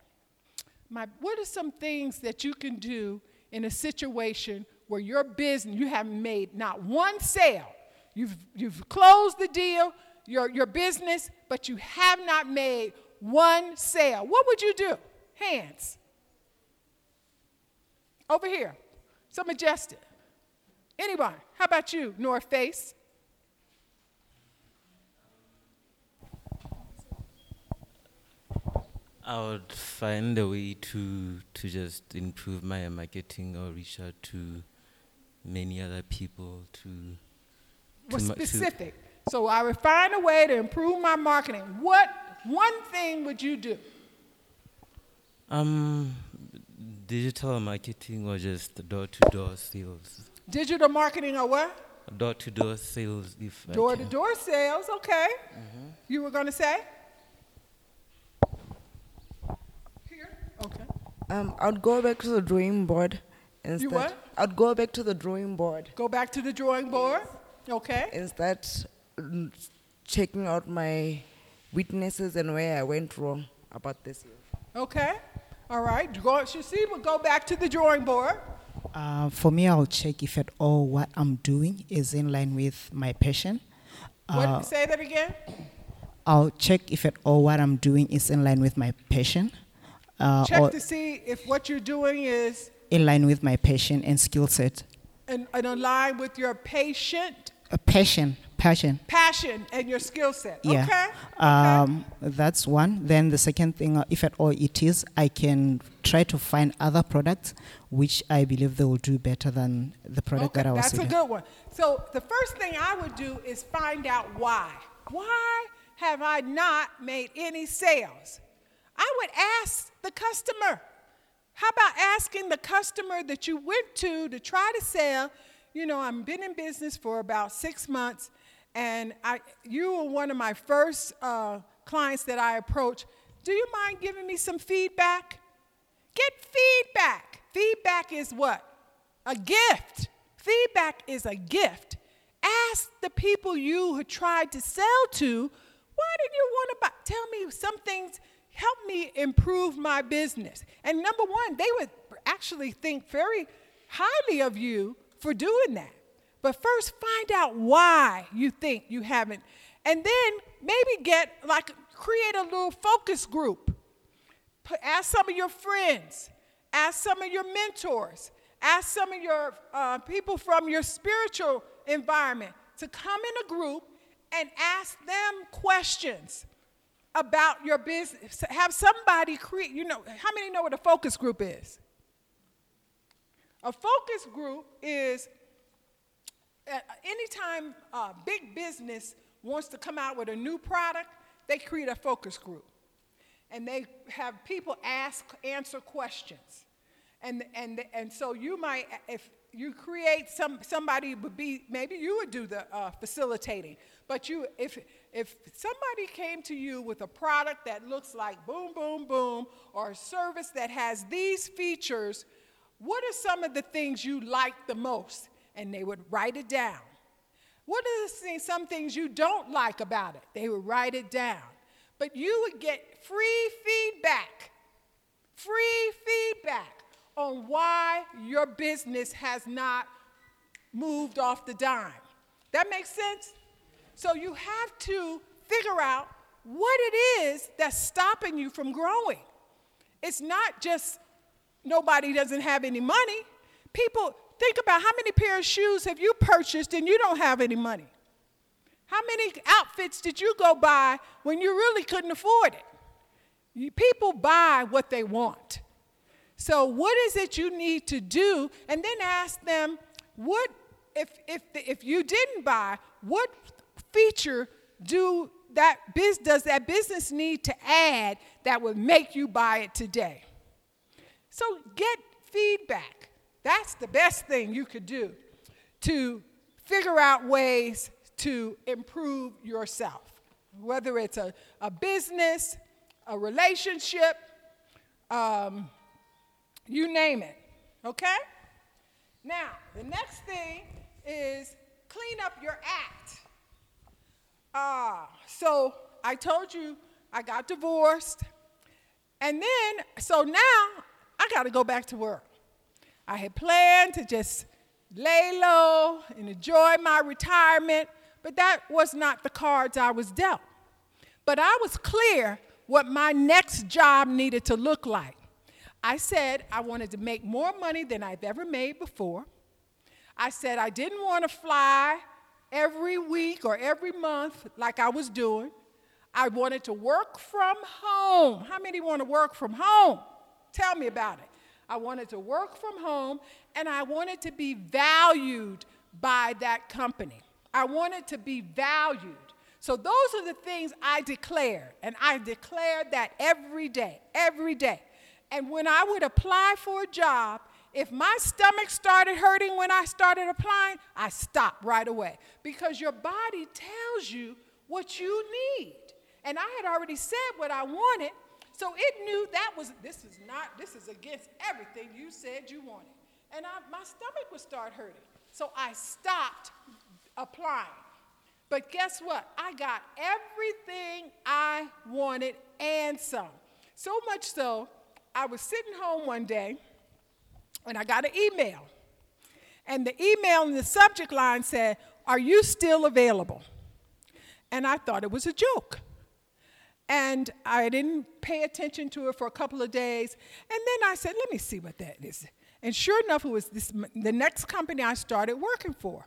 My what are some things that you can do in a situation where your business you haven't made not one sale. You've you've closed the deal, your your business, but you have not made one sale. What would you do? Hands. Over here. So majestic. Anyone? How about you, North Face? I would find a way to to just improve my marketing or reach out to many other people to. Well, ma- to- specific. So I would find a way to improve my marketing. What one thing would you do? um, digital marketing or just door to door sales. Digital marketing or what? Door to door sales, if Door to door sales, okay. You were going to say? Here? Okay. Um, I'd go back to the drawing board instead. You what? I'd go back to the drawing board. Go back to the drawing board. Okay. Instead, checking out my weaknesses and where I went wrong about this year. Okay. All right. Go, see, we'll go back to the drawing board. Uh, for me, I'll check if at all what I'm doing is in line with my passion. What, Uh, say that again. I'll check if at all what I'm doing is in line with my passion. Uh, Check to see if what you're doing is in line with my passion and skill set. and in line with your patient A passion, passion. passion and your skill set. Yeah. Okay. Um, that's one. Then the second thing, uh, if at all it is, I can try to find other products which I believe they will do better than the product that I was selling. That's a good one. So the first thing I would do is find out why. Why have I not made any sales? I would ask the customer. How about asking the customer that you went to to try to sell? You know, I've been in business for about six months, and I, you were one of my first uh, clients that I approached. Do you mind giving me some feedback? Get feedback. Feedback is what? A gift. Feedback is a gift. Ask the people you tried to sell to, why did you want to buy? Tell me some things, help me improve my business. And number one, they would actually think very highly of you for doing that. But first, find out why you think you haven't. And then maybe get, like, create a little focus group. Ask some of your friends, ask some of your mentors, ask some of your uh, people from your spiritual environment to come in a group and ask them questions about your business. Have somebody create, you know, how many know what a focus group is? A focus group is anytime uh, big business wants to come out with a new product, they create a focus group. And they have people ask, answer questions. And, and, and so you might, if you create some, somebody would be, maybe you would do the uh, facilitating. But you, if, if somebody came to you with a product that looks like boom, boom, boom, or a service that has these features, what are some of the things you like the most? And they would write it down. What are the some things you don't like about it? They would write it down. But you would get free feedback, free feedback on why your business has not moved off the dime. That makes sense? So you have to figure out what it is that's stopping you from growing. It's not just nobody doesn't have any money. People think about how many pair of shoes have you purchased and you don't have any money? How many outfits did you go buy when you really couldn't afford it? People buy what they want. So, what is it you need to do? And then ask them, what, if, if, if you didn't buy, what feature do that biz, does that business need to add that would make you buy it today? So, get feedback. That's the best thing you could do to figure out ways to improve yourself, whether it's a, a business, a relationship, um, you name it. Okay? Now, the next thing is clean up your act. Ah, so I told you I got divorced. And then, so now I got to go back to work. I had planned to just lay low and enjoy my retirement, but that was not the cards I was dealt. But I was clear what my next job needed to look like. I said I wanted to make more money than I've ever made before. I said I didn't want to fly every week or every month like I was doing. I wanted to work from home. How many want to work from home? Tell me about it. I wanted to work from home and I wanted to be valued by that company. I wanted to be valued. So those are the things I declared. And I declared that every day, every day. And when I would apply for a job, if my stomach started hurting when I started applying, I stopped right away because your body tells you what you need. And I had already said what I wanted, so it knew that was this is not this is against everything you said you wanted. And I, my stomach would start hurting. So I stopped applying. But guess what? I got everything I wanted and some. So much so I was sitting home one day and I got an email. And the email in the subject line said, Are you still available? And I thought it was a joke. And I didn't pay attention to it for a couple of days. And then I said, Let me see what that is. And sure enough, it was this, the next company I started working for.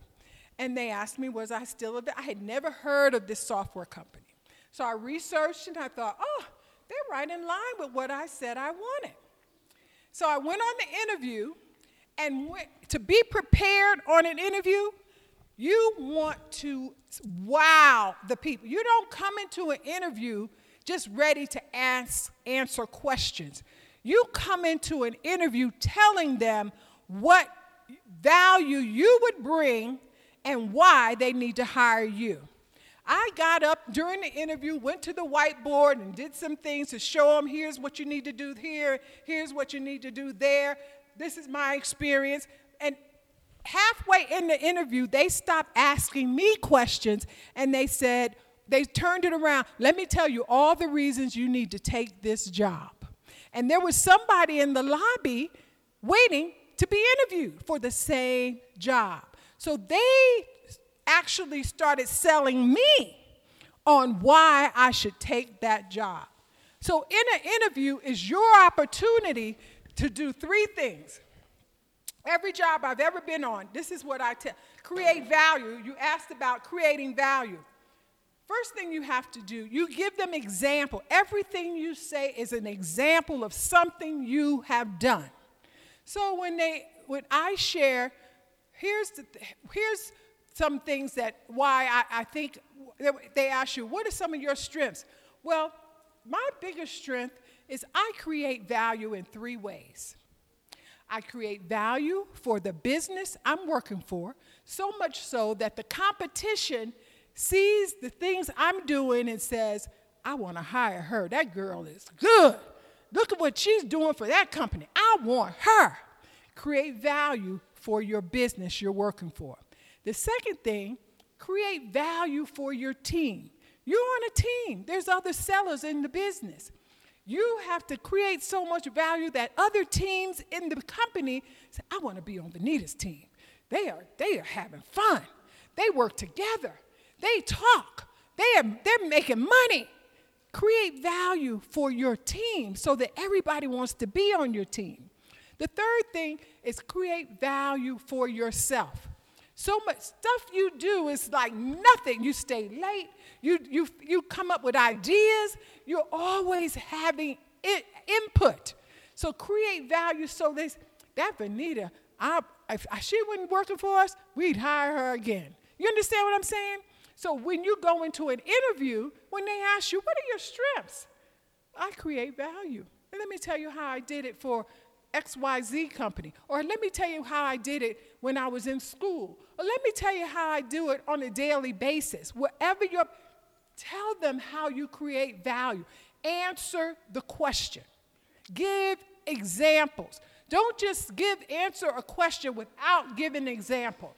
And they asked me, Was I still available? I had never heard of this software company. So I researched and I thought, Oh, they're right in line with what I said I wanted. So I went on the interview, and went, to be prepared on an interview, you want to wow the people. You don't come into an interview just ready to ask, answer questions. You come into an interview telling them what value you would bring and why they need to hire you. I got up during the interview, went to the whiteboard, and did some things to show them here's what you need to do here, here's what you need to do there. This is my experience. And halfway in the interview, they stopped asking me questions and they said, they turned it around. Let me tell you all the reasons you need to take this job. And there was somebody in the lobby waiting to be interviewed for the same job. So they actually started selling me on why I should take that job. So, in an interview is your opportunity to do three things. Every job I've ever been on, this is what I tell create value. You asked about creating value. First thing you have to do, you give them example. Everything you say is an example of something you have done. So when they when I share, here's the here's some things that why I, I think they ask you, what are some of your strengths? Well, my biggest strength is I create value in three ways. I create value for the business I'm working for, so much so that the competition sees the things I'm doing and says, I want to hire her. That girl is good. Look at what she's doing for that company. I want her. Create value for your business you're working for. The second thing, create value for your team. You're on a team, there's other sellers in the business. You have to create so much value that other teams in the company say, I want to be on Venida's team. They are, they are having fun. They work together. They talk. They are, they're making money. Create value for your team so that everybody wants to be on your team. The third thing is create value for yourself. So much stuff you do is like nothing. You stay late. You, you, you come up with ideas. You're always having i- input. So create value so this, that Venida, I, if she wasn't working for us, we'd hire her again. You understand what I'm saying? So when you go into an interview, when they ask you, what are your strengths? I create value. And let me tell you how I did it for XYZ company. Or let me tell you how I did it when I was in school. Or let me tell you how I do it on a daily basis. Wherever you're, tell them how you create value. Answer the question. Give examples. Don't just give answer a question without giving an example.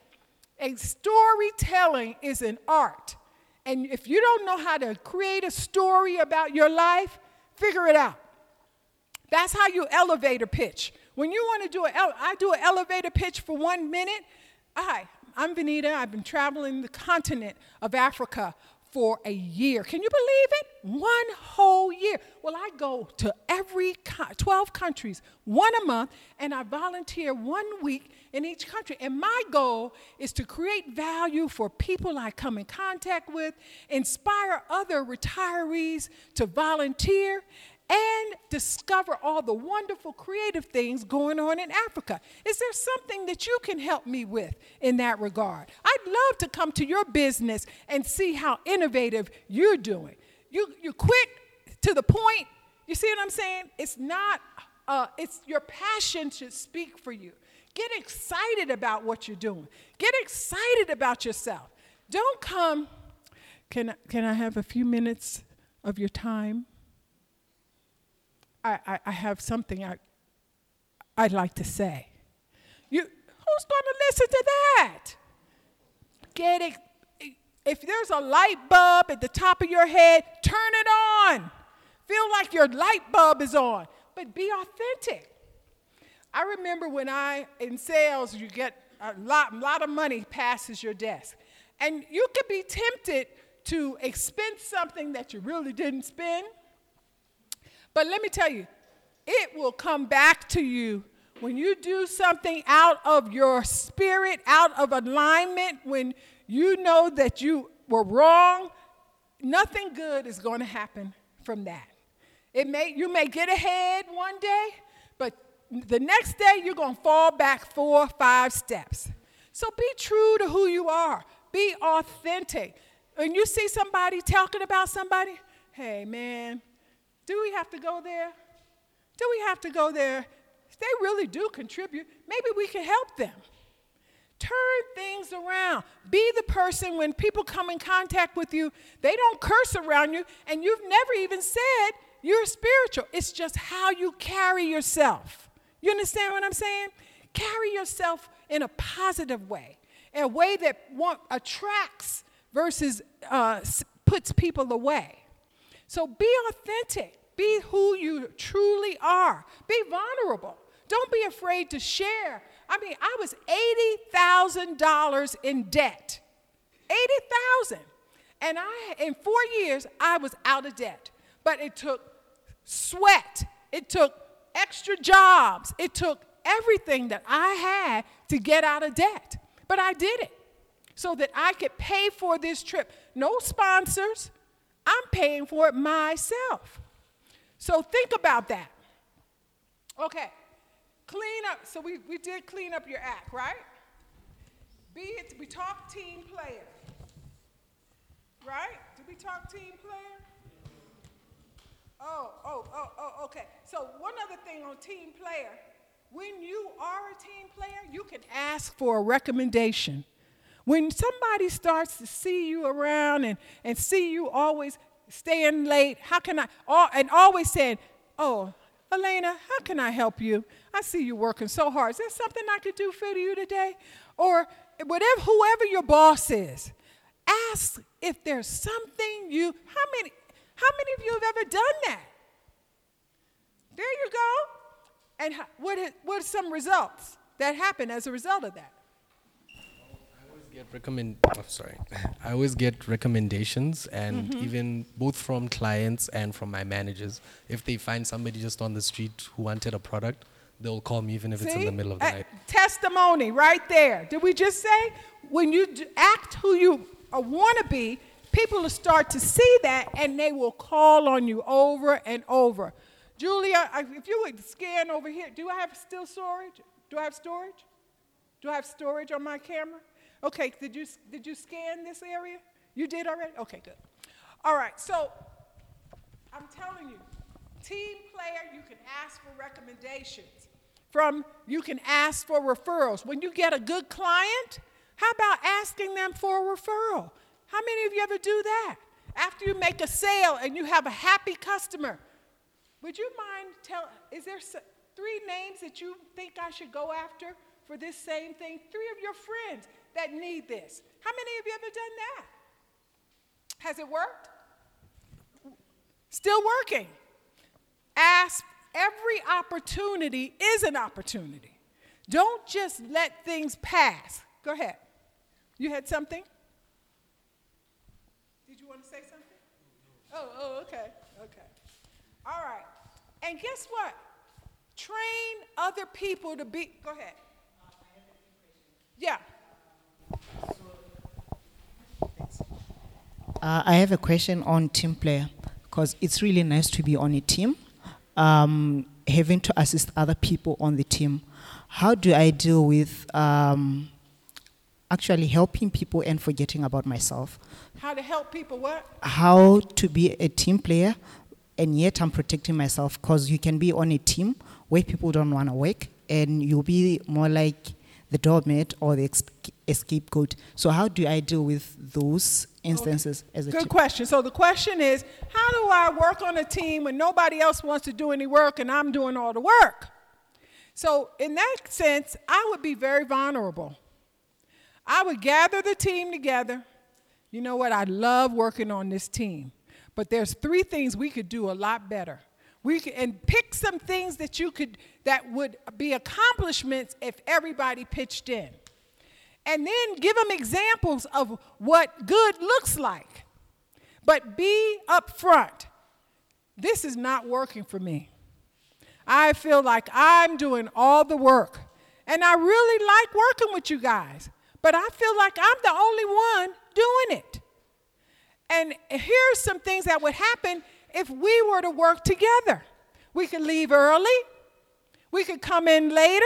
A storytelling is an art. And if you don't know how to create a story about your life, figure it out. That's how you elevator pitch. When you want to do an, ele- I do an elevator pitch for one minute. Hi, I'm Venida. I've been traveling the continent of Africa for a year. Can you believe it? One whole year. Well, I go to every co- 12 countries, one a month, and I volunteer one week in each country. And my goal is to create value for people I come in contact with, inspire other retirees to volunteer, and discover all the wonderful creative things going on in Africa. Is there something that you can help me with in that regard? I'd love to come to your business and see how innovative you're doing. You, you're quick to the point. You see what I'm saying? It's not, uh, it's your passion should speak for you. Get excited about what you're doing. Get excited about yourself. Don't come, can, can I have a few minutes of your time? I, I, I have something I, I'd like to say. You, who's going to listen to that? Get it. If there's a light bulb at the top of your head, turn it on. Feel like your light bulb is on, but be authentic. I remember when I, in sales, you get a lot, lot of money passes your desk. And you could be tempted to expend something that you really didn't spend. But let me tell you, it will come back to you when you do something out of your spirit, out of alignment, when you know that you were wrong, nothing good is going to happen from that. It may, you may get ahead one day, the next day you're going to fall back four or five steps. So be true to who you are, be authentic. When you see somebody talking about somebody, hey man, do we have to go there? Do we have to go there? If they really do contribute, maybe we can help them. Turn things around. Be the person when people come in contact with you, they don't curse around you, and you've never even said you're spiritual. It's just how you carry yourself. You understand what I'm saying? Carry yourself in a positive way, in a way that want, attracts versus uh, puts people away. So be authentic. Be who you truly are. Be vulnerable. Don't be afraid to share. I mean, I was $80,000 in debt. 80,000. And I in 4 years I was out of debt. But it took sweat. It took extra jobs. It took everything that I had to get out of debt. But I did it so that I could pay for this trip. No sponsors. I'm paying for it myself. So think about that. Okay. Clean up. So we, we did clean up your act, right? Be it, we talked team player. Right? Did we talk team player? Oh, oh, oh, oh, okay. So one other thing on team player, when you are a team player, you can ask for a recommendation. When somebody starts to see you around and, and see you always staying late, how can I, al- and always saying, oh, Elena, how can I help you? I see you working so hard. Is there something I could do for you today? Or whatever, whoever your boss is, ask if there's something you, how many, how many of you have ever done that? There you go. And what, are- what are some results that happen as a result of that? get recommend oh, sorry i always get recommendations and Mhm. even both from clients and from my managers if they find somebody just on the street who wanted a product they'll call me even if it's in the middle of the Uh, night. Testimony right there. Did we just say when you act who you want to be, people will start to see that and they will call on you over and over. Julia, if you would scan over here, do I have still storage? Do I have storage? Do I have storage on my camera? Okay, did you, did you scan this area? You did already? Okay, good. All right, so I'm telling you, team player, you can ask for recommendations. From you can ask for referrals. When you get a good client, how about asking them for a referral? How many of you ever do that? After you make a sale and you have a happy customer, would you mind tell is there three names that you think I should go after for this same thing? Three of your friends that need this. How many of you ever done that? Has it worked? Still working. Ask every opportunity is an opportunity. Don't just let things pass. Go ahead. You had something? Did you want to say something? Oh, oh, okay, okay. All right. And guess what? Train other people to be. Go ahead. Yeah. Uh, I have a question on team player because it's really nice to be on a team, um, having to assist other people on the team. How do I deal with um, actually helping people and forgetting about myself? How to help people what? How to be a team player and yet I'm protecting myself because you can be on a team where people don't want to work and you'll be more like the doormat or the scapegoat. So how do I deal with those instances as a Good team? question. So the question is, how do I work on a team when nobody else wants to do any work and I'm doing all the work? So in that sense, I would be very vulnerable. I would gather the team together. You know what? I love working on this team. But there's three things we could do a lot better. We could, and pick some things that you could that would be accomplishments if everybody pitched in. And then give them examples of what good looks like. But be upfront. This is not working for me. I feel like I'm doing all the work. And I really like working with you guys. But I feel like I'm the only one doing it. And here's some things that would happen if we were to work together. We could leave early. We could come in later.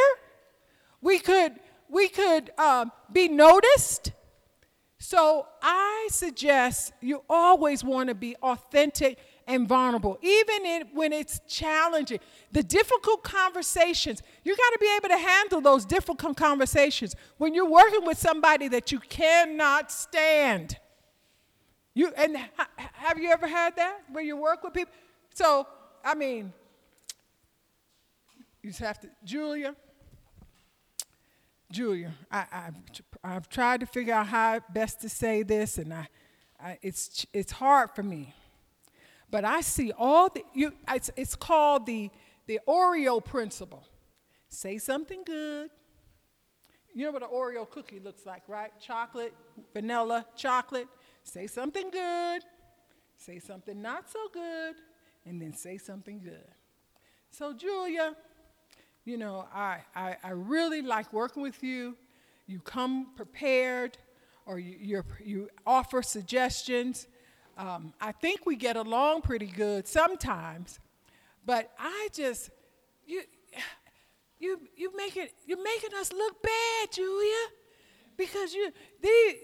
We could we could um, be noticed. So I suggest you always want to be authentic and vulnerable, even in, when it's challenging. The difficult conversations, you got to be able to handle those difficult conversations when you're working with somebody that you cannot stand. You and ha- have you ever had that where you work with people? So I mean, you just have to, Julia. Julia, I, I've, I've tried to figure out how best to say this, and I, I, it's, it's hard for me. But I see all the, you, it's, it's called the, the Oreo principle. Say something good. You know what an Oreo cookie looks like, right? Chocolate, vanilla, chocolate. Say something good. Say something not so good. And then say something good. So, Julia, you know, I, I, I really like working with you. You come prepared, or you, you offer suggestions. Um, I think we get along pretty good sometimes, but I just, you, you, you make it, you're making us look bad, Julia, because you, the,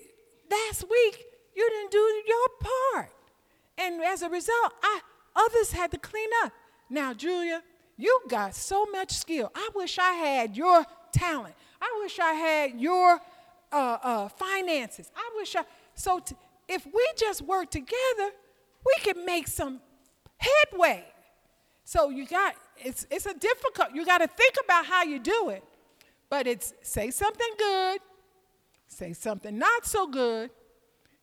last week you didn't do your part, and as a result, I, others had to clean up. Now, Julia, you got so much skill. I wish I had your talent. I wish I had your uh, uh, finances. I wish I. So t- if we just work together, we can make some headway. So you got it's it's a difficult. You got to think about how you do it, but it's say something good, say something not so good,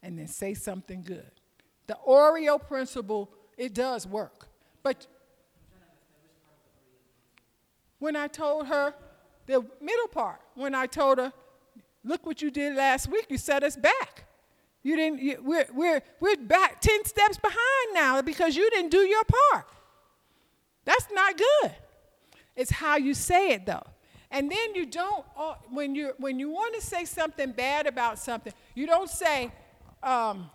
and then say something good. The Oreo principle it does work, but when I told her the middle part, when I told her, look what you did last week, you set us back. You didn't, you, we're, we're, we're back 10 steps behind now because you didn't do your part. That's not good. It's how you say it, though. And then you don't, uh, when you, when you want to say something bad about something, you don't say, um,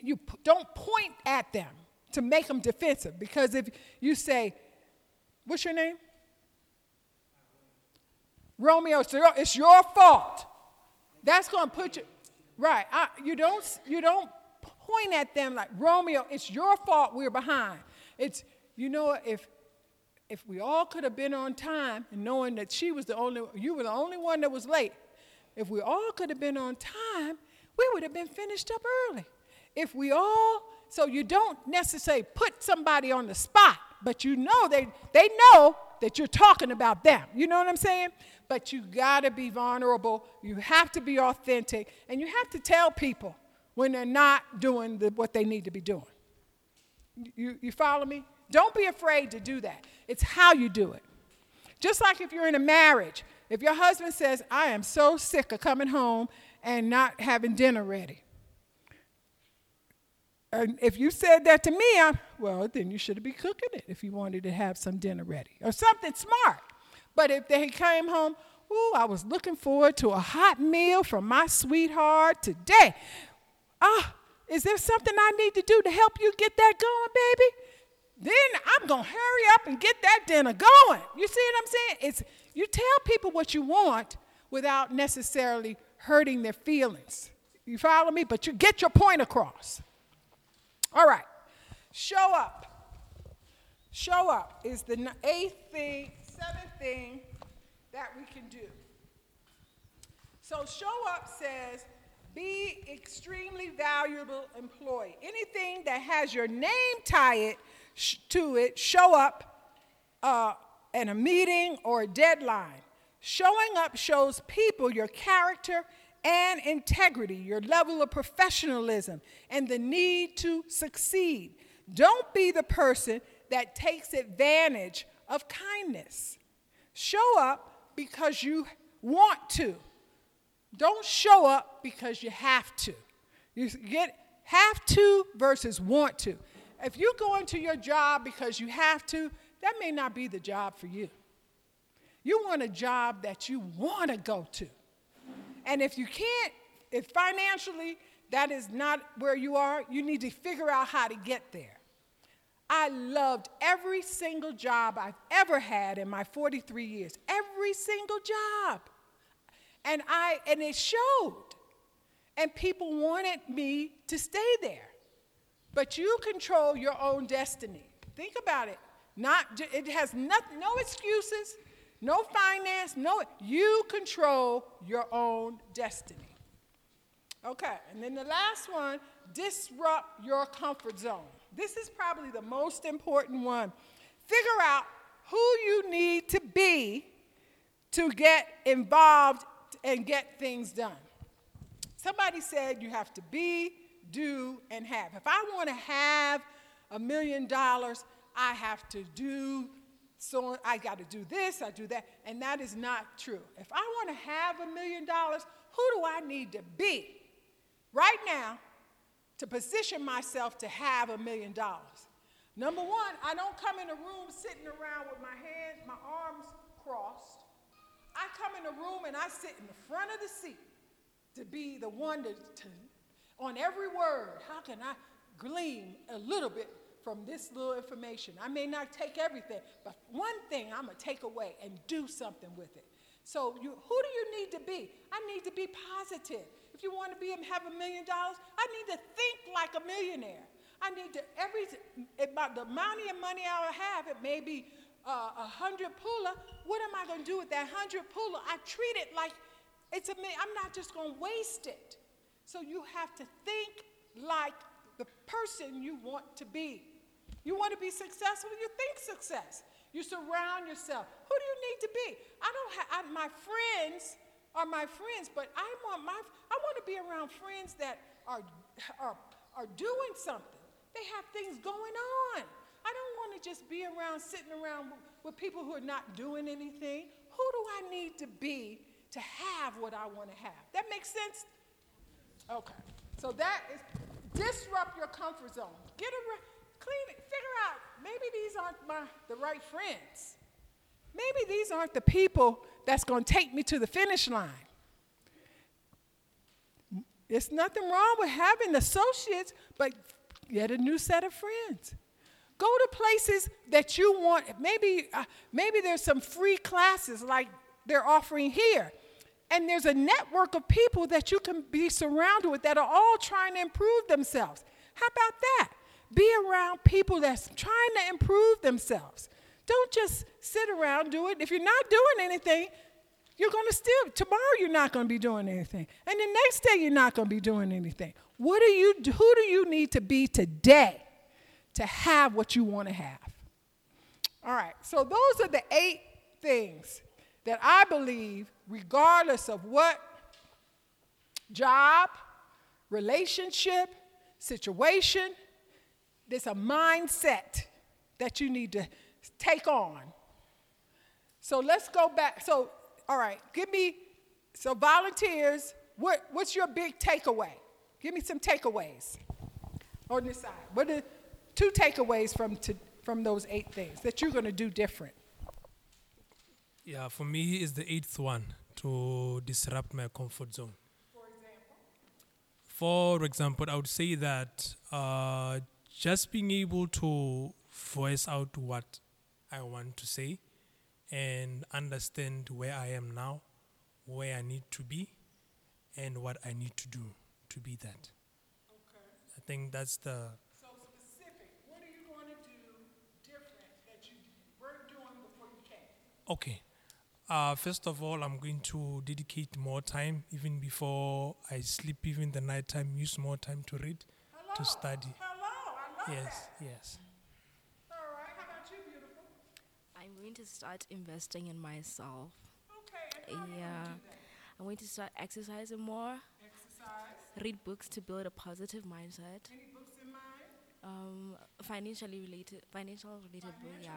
you p- don't point at them to make them defensive. Because if you say, what's your name? Romeo, it's your, it's your fault. That's going to put you, right. I, you, don't, you don't point at them like, Romeo, it's your fault we're behind. It's, you know, if, if we all could have been on time and knowing that she was the only, you were the only one that was late, if we all could have been on time, we would have been finished up early. If we all, so you don't necessarily put somebody on the spot, but you know they, they know that you're talking about them. You know what I'm saying? But you gotta be vulnerable, you have to be authentic, and you have to tell people when they're not doing the, what they need to be doing. You, you follow me? Don't be afraid to do that. It's how you do it. Just like if you're in a marriage, if your husband says, I am so sick of coming home and not having dinner ready. And if you said that to me, I, well, then you should be cooking it if you wanted to have some dinner ready or something smart. But if they came home, ooh, I was looking forward to a hot meal from my sweetheart today. Ah, is there something I need to do to help you get that going, baby? Then I'm gonna hurry up and get that dinner going. You see what I'm saying? It's you tell people what you want without necessarily hurting their feelings. You follow me? But you get your point across. All right. Show up. Show up is the eighth thing, seventh thing that we can do. So show up says be extremely valuable employee. Anything that has your name tied to it, show up uh, at a meeting or a deadline. Showing up shows people your character and integrity, your level of professionalism, and the need to succeed. Don't be the person that takes advantage of kindness. Show up because you want to. Don't show up because you have to. You get have to versus want to. If you go into your job because you have to, that may not be the job for you. You want a job that you want to go to. And if you can't, if financially that is not where you are, you need to figure out how to get there. I loved every single job I've ever had in my 43 years. Every single job. And I and it showed. And people wanted me to stay there. But you control your own destiny. Think about it. Not it has nothing, no excuses, no finance, no you control your own destiny. Okay, and then the last one, disrupt your comfort zone. This is probably the most important one. Figure out who you need to be to get involved and get things done. Somebody said you have to be, do, and have. If I want to have a million dollars, I have to do so I got to do this, I do that, and that is not true. If I want to have a million dollars, who do I need to be right now to position myself to have a million dollars? Number one, I don't come in a room sitting around with my hands, my arms crossed. I come in a room and I sit in the front of the seat to be the one to, to on every word, how can I glean a little bit from this little information? I may not take everything, but one thing I'm gonna take away and do something with it. So you, who do you need to be? I need to be positive. If you want to be and have a million dollars, I need to think like a millionaire. I need to every about the amount of money I have. It may be uh, a hundred pula. What am I going to do with that hundred pula? I treat it like it's a. mi- I'm not just going to waste it. So you have to think like the person you want to be. You want to be successful, you think success. You surround yourself. Who do you need to be? I don't have my friends are my friends, but I want my I want to be around friends that are are are doing something. They have things going on. I don't want to just be around sitting around with, people who are not doing anything. Who do I need to be to have what I want to have? That makes sense? Okay. So that is disrupt your comfort zone. Get around, clean it, figure out maybe these aren't my the right friends. maybe these aren't the people that's going to take me to the finish line. There's nothing wrong with having associates, but get a new set of friends. Go to places that you want. Maybe, uh, maybe there's some free classes like they're offering here. And there's a network of people that you can be surrounded with that are all trying to improve themselves. How about that? Be around people that's trying to improve themselves. Don't just sit around do it. If you're not doing anything, you're going to still tomorrow you're not going to be doing anything. And the next day you're not going to be doing anything. What do you who do you need to be today to have what you want to have? All right. So those are the eight things that I believe regardless of what job, relationship, situation, there's a mindset that you need to take on. So let's go back. So, all right, give me, so volunteers, what, what's your big takeaway? Give me some takeaways on this side. What are two takeaways from, to, from those eight things that you're going to do different? Yeah, for me, is the eighth one to disrupt my comfort zone. For example, I would say that uh, just being able to voice out what I want to say and understand where I am now, where I need to be, and what I need to do to be that. Okay. I think that's the So specific, what are you going to do different that you weren't doing before you came? Okay. Uh, first of all, I'm going to dedicate more time, even before I sleep, even the night time, use more time to read, to study. Hello. Yes, yes. I'm going to start investing in myself. yeah. I'm going to start exercising more. Read books to build a positive mindset. Any books in mind? Um, financially related, financial related book. Yeah.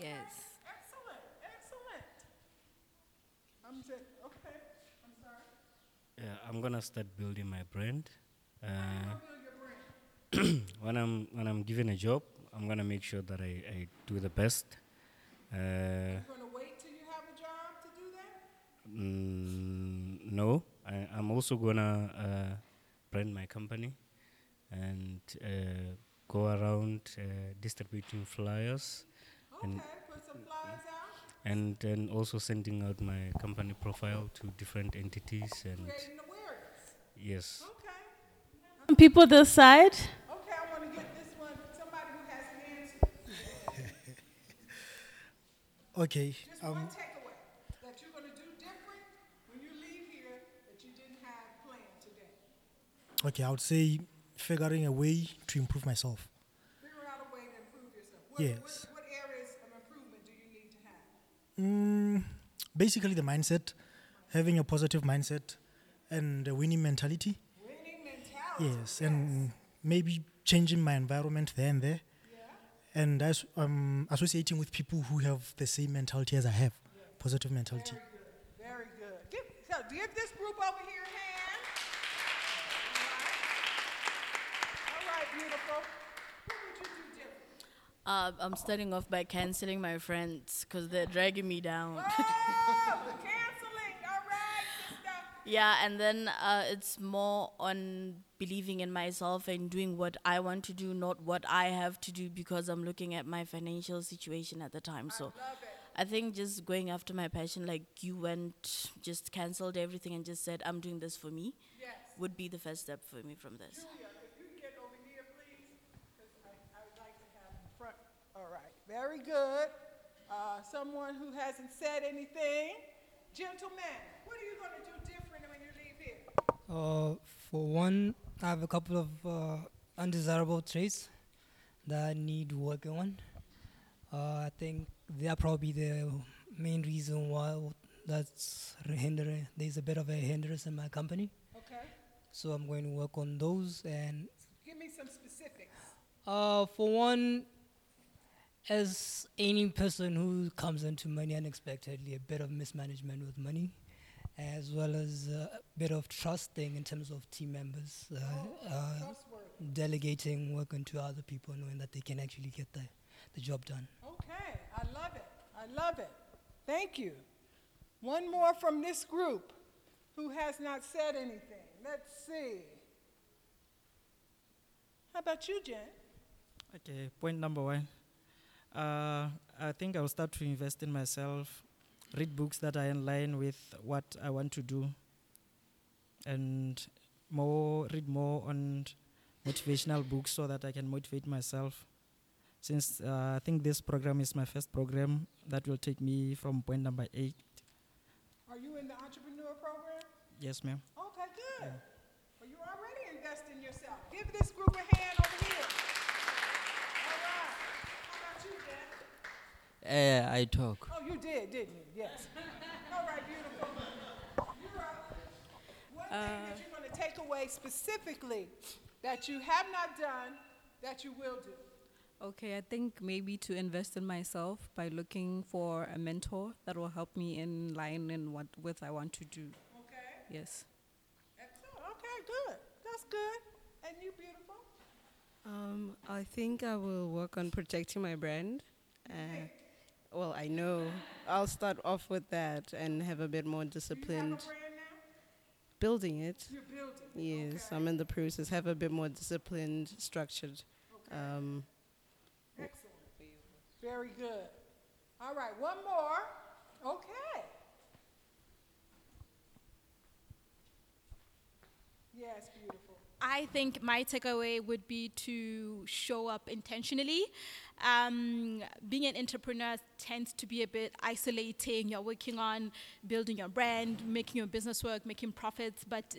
Yes. Excellent, excellent. I'm just, okay, I'm sorry. Yeah, I'm gonna start building my brand. Uh, brand. when I'm when I'm given a job, I'm gonna make sure that I, I do the best. Uh, You're going to wait till you have a job to do that? mm, no, I, I'm also gonna uh, brand my company and uh, go around uh, distributing flyers. And put some flyers out. and then also sending out my company profile to different entities and Creating awareness. yes People this side. Okay, I want to get this one, somebody who has an answer. Okay. Just one Um, takeaway that you're going to do different when you leave here that you didn't have planned today. okay, I would say figuring a way to improve myself. Figure out a way to improve yourself. What, Yes. what, what areas of improvement do you need to have? Mm, basically, the mindset, having a positive mindset, and a winning mentality. Winning mentality. Yes, and maybe changing my environment there and there, and as, um, associating with people who have the same mentality as I have, positive mentality. Very good. Give, so give this group over here a hand. All right, All right beautiful. What would you do different? Uh, I'm starting off by canceling my friends because they're dragging me down. Canceling. All right, sister. yeah, and then uh, it's more on believing in myself and doing what I want to do, not what I have to do because I'm looking at my financial situation at the time. So I think just going after my passion, like you went, just canceled everything and just said, I'm doing this for me, Yes. would be the first step for me from this. Julia, if you get over here, I, I would like to have in front. All right, very good. Uh, someone who hasn't said anything. Gentlemen, what are you going to do different when you leave here? Uh, for one, I have a couple of uh, undesirable traits that I need working on. Uh, I think they are probably the main reason why that's hindering. There's a bit of a hindrance in my company, Okay. so I'm going to work on those. And Give me some specifics. uh, for one, as any person who comes into money unexpectedly, a bit of mismanagement with money, as well as uh, a bit of trusting in terms of team members, uh, uh, delegating work onto other people, knowing that they can actually get the, the job done. Okay, I love it. I love it. Thank you. One more from this group who has not said anything. Let's see. How about you, Jen? Okay, point number one. Uh, I think I'll start to invest in myself, read books that are in line with what I want to do, and more read more on motivational books so that I can motivate myself. Since uh, I think this program is my first program that will take me from point number eight. Are you in the entrepreneur program? Yes, ma'am. Okay, good. Well, you already investing yourself. Give this group a hand over here. All right. How about you, Jen? Uh, I talk. Oh, you did, didn't you? Yes. All right, beautiful. You're up. One thing that you're going to take away specifically that you have not done that you will do. Okay, I think maybe to invest in myself by looking for a mentor that will help me in line in what with I want to do. Okay. Yes. Excellent. Okay, good. That's good. And you, beautiful? Um, I think I will work on protecting my brand. Uh, well, I know I'll start off with that and have a bit more disciplined. Building it. You're building. Yes, I'm in the process. Have a bit more disciplined, structured. Um, Excellent. Very good. All right, one more. Okay. Yes, beautiful. I think my takeaway would be to show up intentionally. Um, being an entrepreneur tends to be a bit isolating. You're working on building your brand, making your business work, making profits, but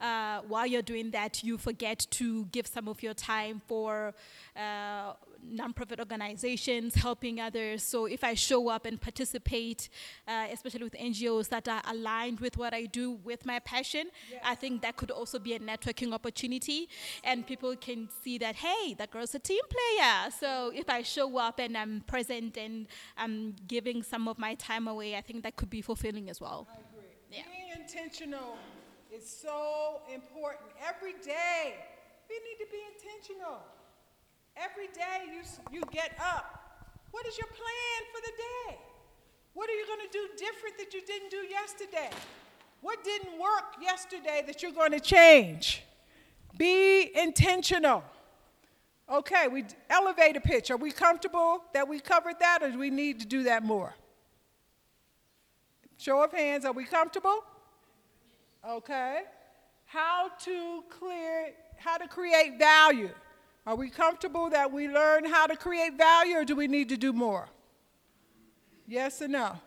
uh, while you're doing that, you forget to give some of your time for uh, nonprofit organizations, helping others. So if I show up and participate, uh, especially with NGOs that are aligned with what I do, with my passion, I think that could also be a networking opportunity, and people can see that hey, that girl's a team player. So if I show up and I'm present and I'm giving some of my time away, I think that could be fulfilling as well. I agree. Being intentional is so important. Every day, we need to be intentional. Every day you, you get up. What is your plan for the day? What are you going to do different that you didn't do yesterday? What didn't work yesterday that you're going to change? Be intentional. Okay, we elevate a pitch. Are we comfortable that we covered that, or do we need to do that more? Show of hands. Are we comfortable? Okay. How to clear, how to create value. Are we comfortable that we learn how to create value, or do we need to do more? Yes or no?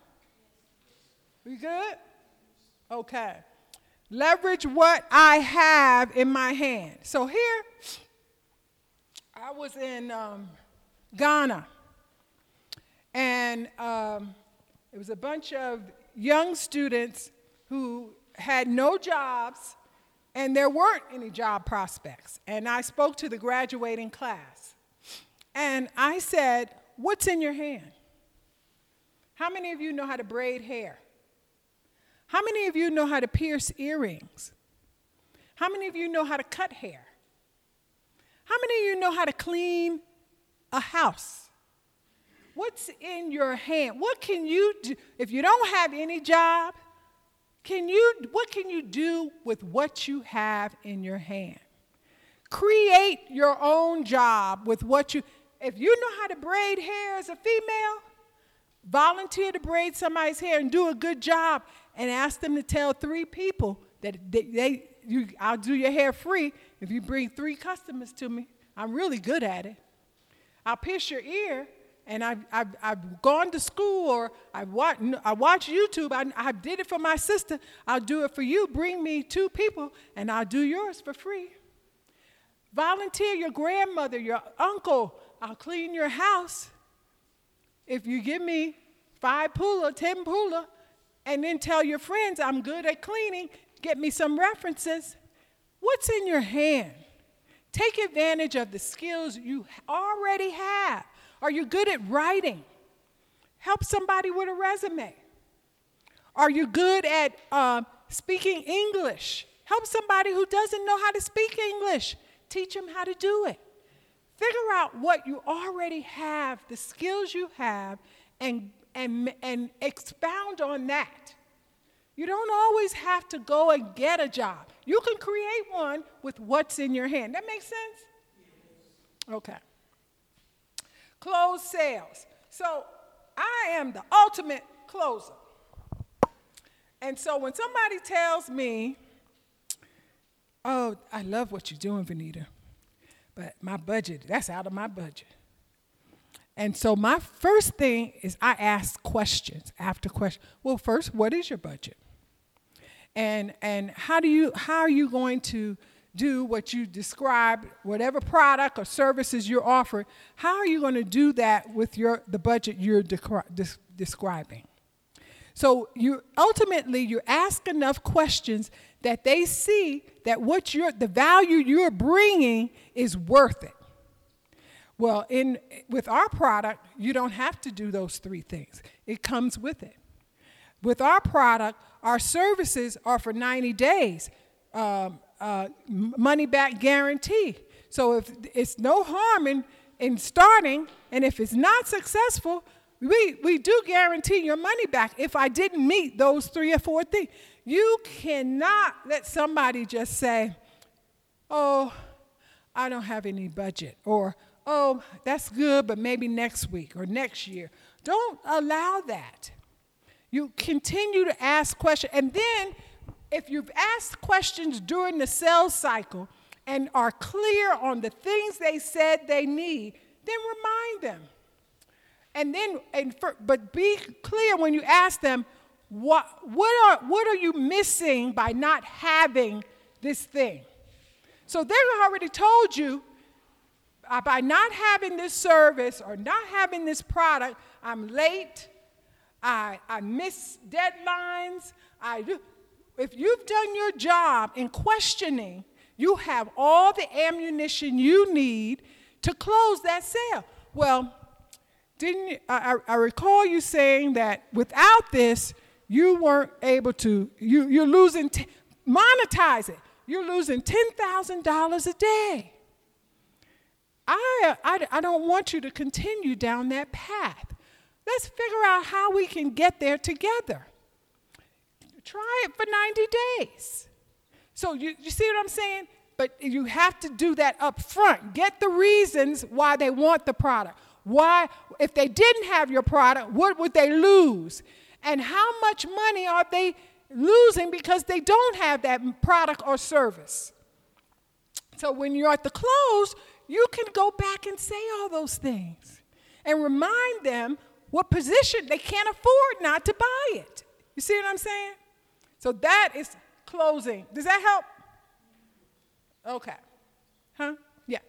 We good? Okay. Leverage what I have in my hand. So here, I was in um, Ghana, and um, it was a bunch of young students who had no jobs, and there weren't any job prospects. And I spoke to the graduating class, and I said, What's in your hand? How many of you know how to braid hair? How many of you know how to pierce earrings? How many of you know how to cut hair? How many of you know how to clean a house? What's in your hand? What can you do if you don't have any job? Can you what can you do with what you have in your hand? Create your own job with what you if you know how to braid hair as a female, volunteer to braid somebody's hair and do a good job and ask them to tell three people that they, they you, I'll do your hair free if you bring three customers to me. I'm really good at it. I'll pierce your ear, and I've, I've, I've gone to school or I watch, I watch YouTube. I, I did it for my sister. I'll do it for you. Bring me two people, and I'll do yours for free. Volunteer your grandmother, your uncle. I'll clean your house. If you give me five pula, ten pula, and then tell your friends I'm good at cleaning, get me some references. What's in your hand? Take advantage of the skills you already have. Are you good at writing? Help somebody with a resume. Are you good at um, speaking English? Help somebody who doesn't know how to speak English. Teach them how to do it. Figure out what you already have, the skills you have, and and, and expound on that. You don't always have to go and get a job. You can create one with what's in your hand. That makes sense? Okay. Close sales. So I am the ultimate closer. And so when somebody tells me, oh, I love what you're doing, Venida, but my budget, that's out of my budget. And so my first thing is I ask questions after question. Well, first, what is your budget? And and how do you how are you going to do what you describe, whatever product or services you're offering, how are you going to do that with your the budget you're des- describing? So you ultimately you ask enough questions that they see that what you're the value you're bringing is worth it. Well, in with our product, you don't have to do those three things. It comes with it. With our product, our services are for 90 days, um, uh, money back guarantee. So if it's no harm in, in starting, and if it's not successful, we, we do guarantee your money back if I didn't meet those three or four things. You cannot let somebody just say, oh, I don't have any budget, or oh, that's good, but maybe next week or next year. Don't allow that. You continue to ask questions. And then, if you've asked questions during the sales cycle and are clear on the things they said they need, then remind them. And then, and for, but be clear when you ask them, what, what, are, what are you missing by not having this thing? So they've already told you uh, by not having this service or not having this product, I'm late, I, I miss deadlines, I do. If you've done your job in questioning, you have all the ammunition you need to close that sale. Well, didn't I, I recall you saying that without this, you weren't able to, you, you're losing, t- monetize it. You're losing $10,000 a day. I, I, I don't want you to continue down that path. Let's figure out how we can get there together. Try it for 90 days. So, you, you see what I'm saying? But you have to do that up front. Get the reasons why they want the product. Why, if they didn't have your product, what would they lose? And how much money are they losing because they don't have that product or service? So when you're at the close, you can go back and say all those things and remind them what position they can't afford not to buy it. You see what I'm saying? So that is closing. Does that help? Okay. Huh? Yeah.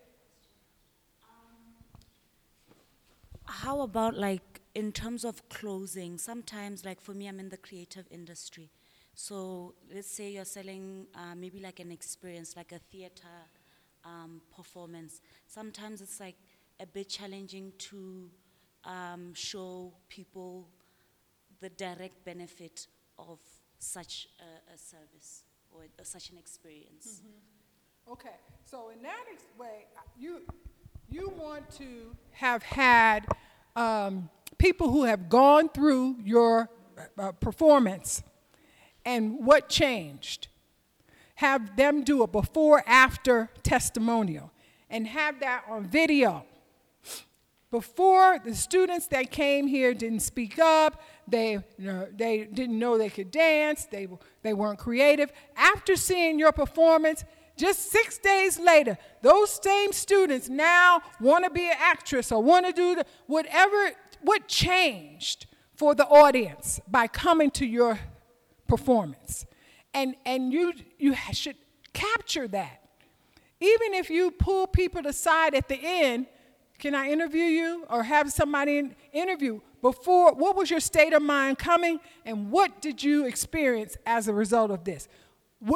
How about like in terms of closing? Sometimes, like for me, I'm in the creative industry. So let's say you're selling uh, maybe like an experience, like a theater um, performance. Sometimes it's like a bit challenging to um, show people the direct benefit of such a, a service or uh, such an experience. Mm-hmm. Okay, so in that ex- way, uh, you you want to have had um, people who have gone through your uh, performance, and what changed? Have them do a before after testimonial, and have that on video before, the students that came here didn't speak up, they, you know, they didn't know they could dance, they, they weren't creative. After seeing your performance, just six days later, those same students now want to be an actress or want to do the, whatever, what changed for the audience by coming to your performance. And, and you, you should capture that. Even if you pull people aside at the end can I interview you or have somebody interview before? What was your state of mind coming and what did you experience as a result of this?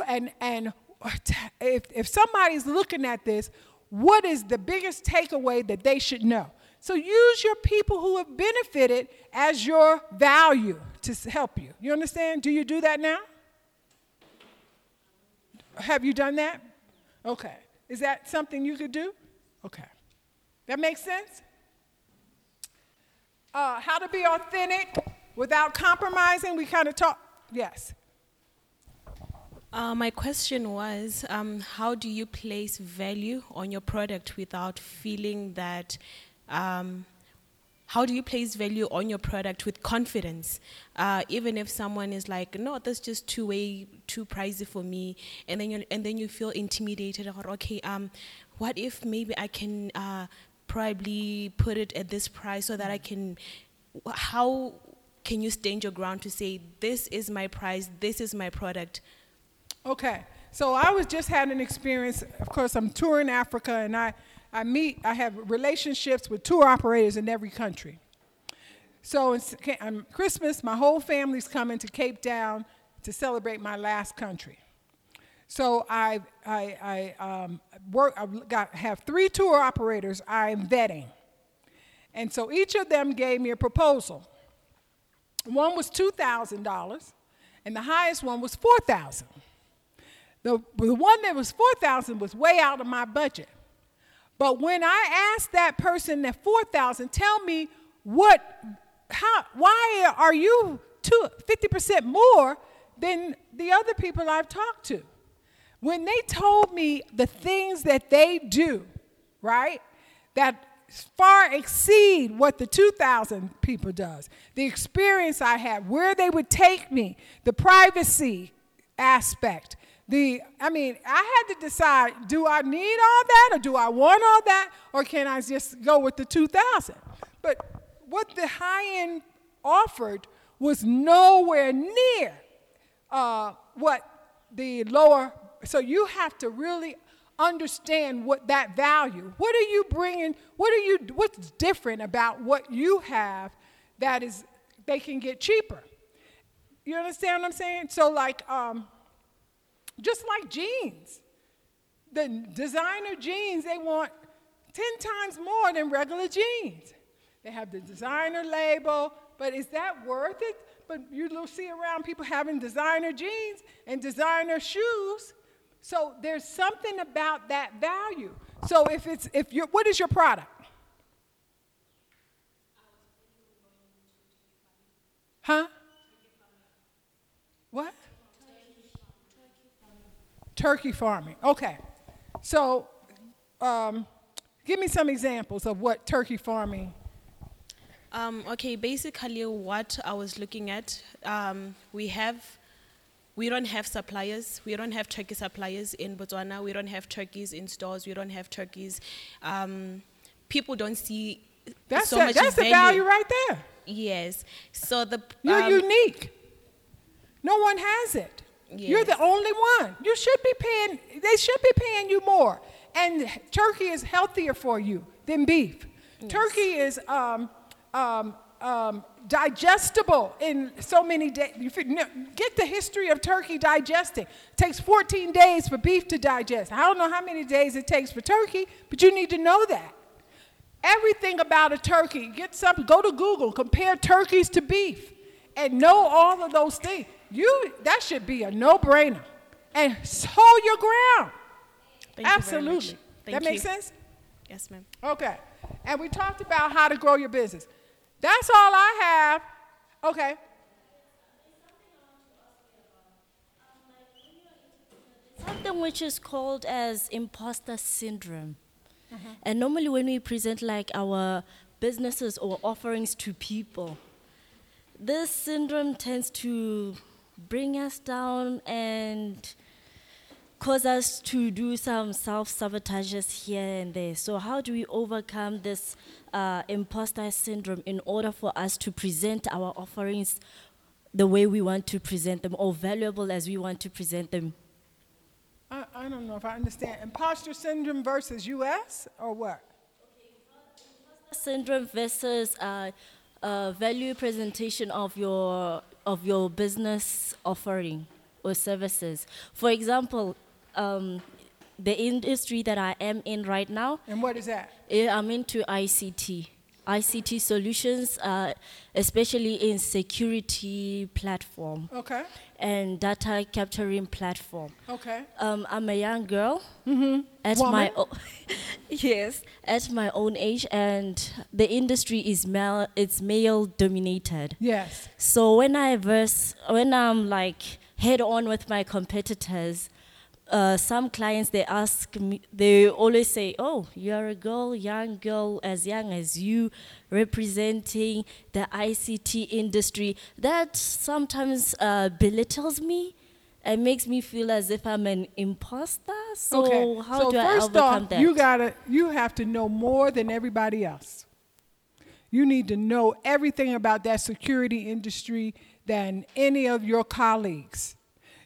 And, and if, if somebody's looking at this, what is the biggest takeaway that they should know? So use your people who have benefited as your value to help you. You understand? Do you do that now? Have you done that? Okay. Is that something you could do? Okay. That makes sense? uh, how to be authentic without compromising. We kind of talk. Yes. Uh, my question was um, how do you place value on your product without feeling that um, how do you place value on your product with confidence uh, even if someone is like no that's just too way too pricey for me and then you and then you feel intimidated or okay um what if maybe i can uh, probably put it at this price so that i can how can you stand your ground to say this is my price this is my product Okay. So I was just had an experience. Of course, I'm touring Africa, and I, I meet, I have relationships with tour operators in every country. So it's, on um, Christmas, my whole family's coming to Cape Town to celebrate my last country. So I, I, I um, work. I got have three tour operators I'm vetting, and so each of them gave me a proposal. One was two thousand dollars, and the highest one was four thousand. The, the one that was 4000 was way out of my budget. But when I asked that person that 4000 tell me what, how, why are you two, 50% more than the other people I've talked to? When they told me the things that they do, right, that far exceed what the 2000 people does the experience i had where they would take me the privacy aspect the i mean i had to decide do i need all that or do i want all that or can i just go with the 2000 but what the high end offered was nowhere near uh, what the lower so you have to really understand what that value what are you bringing what are you what's different about what you have that is they can get cheaper you understand what i'm saying so like um, just like jeans. The designer jeans, they want 10 times more than regular jeans. They have the designer label, but is that worth it? But you'll see around people having designer jeans and designer shoes. So there's something about that value. So if it's if you what is your product? Huh? What? Turkey farming. Okay. So, um, give me some examples of what turkey farming. Um, okay, basically, what I was looking at, um, we have, we don't have suppliers. We don't have turkey suppliers in Botswana. We don't have turkeys in stores. We don't have turkeys. Um, people don't see That's so the- much that's the value right there. Yes. So the You're um, unique. No one has it. You're the only one. You should be paying, they should be paying you more. And turkey is healthier for you than beef. Turkey is um, um, um, digestible in so many days. You Get the history of turkey digesting. It takes 14 days for beef to digest. I don't know how many days it takes for turkey, but you need to know that. Everything about a turkey, get some, go to Google, compare turkeys to beef, and know all of those things. You that should be a no-brainer. And hold your ground. Thank you Absolutely. much. that Thank makes sense? Yes, ma'am. Okay. And we talked about how to grow your business. That's all I have. Okay. Something which is called as imposter syndrome. Uh-huh. And normally, when we present like our businesses or offerings to people, this syndrome tends to bring us down and cause us to do some self sabotages here and there. So, how do we overcome this uh, imposter syndrome in order for us to present our offerings the way we want to present them or valuable as we want to present them? I, I don't know if I understand. Imposter syndrome versus US or what? syndrome versus uh, uh, value presentation of your of your business offering or services. For example, um, the industry that I am in right now. And what is that? eh, I'm into ICT. ICT solutions, uh, especially in security platform Okay. and data capturing platform. Okay. Um, I'm a young girl. At Woman. my o- Yes, at my own age, and the industry is male. It's male dominated. Yes. So when I verse, when I'm like head on with my competitors, uh, some clients they ask me, they always say, "Oh, you're a girl, young girl, as young as you, representing the ICT industry." That sometimes uh, belittles me. It makes me feel as if I'm an imposter. So okay. how so do I first overcome off, that? you gotta you have to know more than everybody else. You need to know everything about that security industry than any of your colleagues.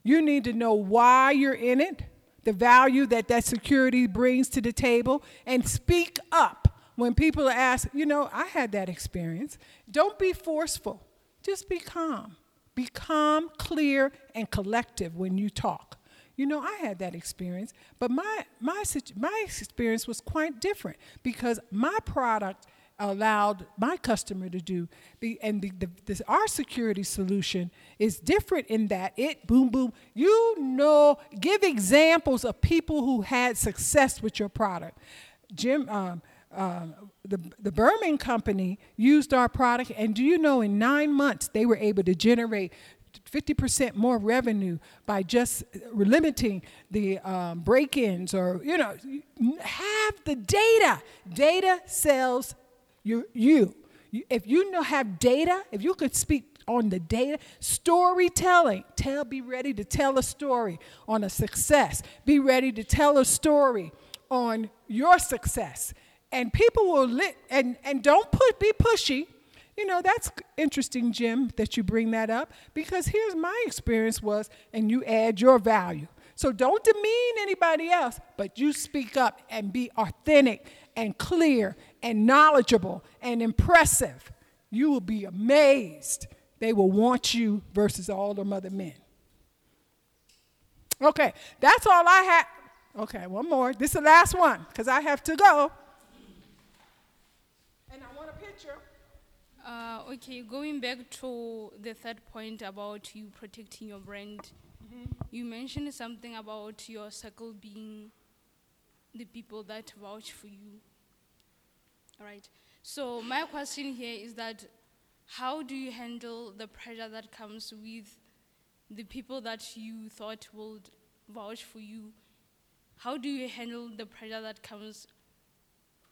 You need to know why you're in it, the value that that security brings to the table, and speak up when people ask, you know, I had that experience. Don't be forceful, just be calm. Be calm, clear, and collective when you talk. You know, I had that experience, but my, my, my experience was quite different because my product allowed my customer to do the and the, the, this, our security solution is different in that it boom boom you know give examples of people who had success with your product jim um, uh, the, the Berman company used our product, and do you know in nine months they were able to generate 50% more revenue by just limiting the um, break ins or, you know, have the data. Data sells you. you. If you know, have data, if you could speak on the data, storytelling, tell, be ready to tell a story on a success, be ready to tell a story on your success and people will lit and and don't put be pushy you know that's interesting jim that you bring that up because here's my experience was and you add your value so don't demean anybody else but you speak up and be authentic and clear and knowledgeable and impressive. You will be amazed. They will want you versus all them other men. Okay that's all i had. Okay one more. This is the last one because i have to go. And I want a picture. Uh, okay, going back to the third point about you protecting your brand, you mentioned something about your circle being the people that vouch for you. All right. So my question here is that how do you handle the pressure that comes with the people that you thought would vouch for you? How do you handle the pressure that comes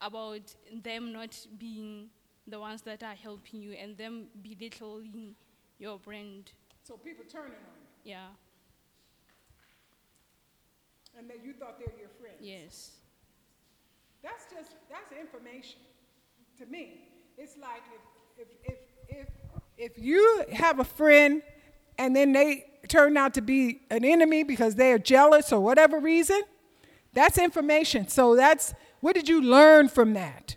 about them not being the ones that are helping you and them belittling your brand. So people turning on you. Yeah. And that you thought they were your friends. Yes. That's just that's information. To me, it's like if if if if, if you have a friend and then they turn out to be an enemy because they are jealous or whatever reason, that's information. So that's what did you learn from that?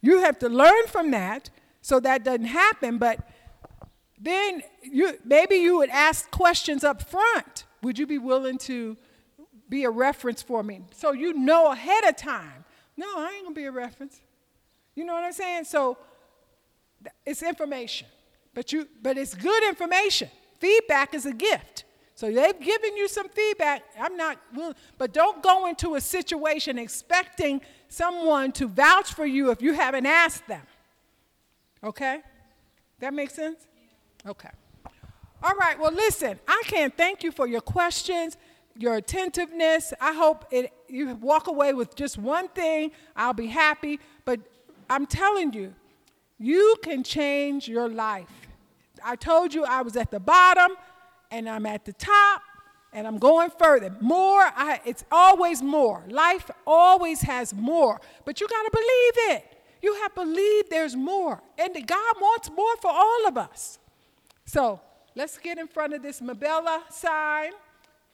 You have to learn from that so that doesn't happen, but then you maybe you would ask questions up front. Would you be willing to be a reference for me? So you know ahead of time. No, I ain't gonna be a reference. You know what I'm saying? So it's information. But you but it's good information. Feedback is a gift. So they've given you some feedback. I'm not but don't go into a situation expecting someone to vouch for you if you haven't asked them. Okay? That makes sense? Okay. All right, well, listen, I can't thank you for your questions, your attentiveness. I hope it, you walk away with just one thing. I'll be happy. But I'm telling you, you can change your life. I told you I was at the bottom and I'm at the top and I'm going further. More, I, it's always more. Life always has more, but you got to believe it. You have to believe there's more, and God wants more for all of us. So let's get in front of this Mebala sign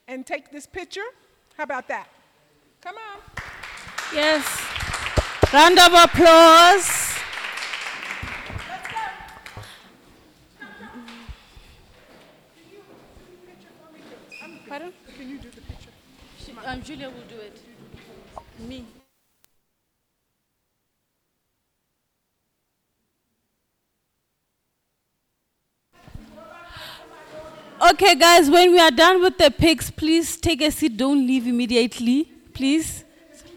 and take this picture. How about that? Come on. Yes. Round of applause. Pardon? Can you do the picture? She, um, Julia will do it. Me. Okay, guys, when we are done with the pics, please take a seat. Don't leave immediately, please.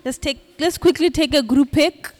Let's take let's quickly take a group pic.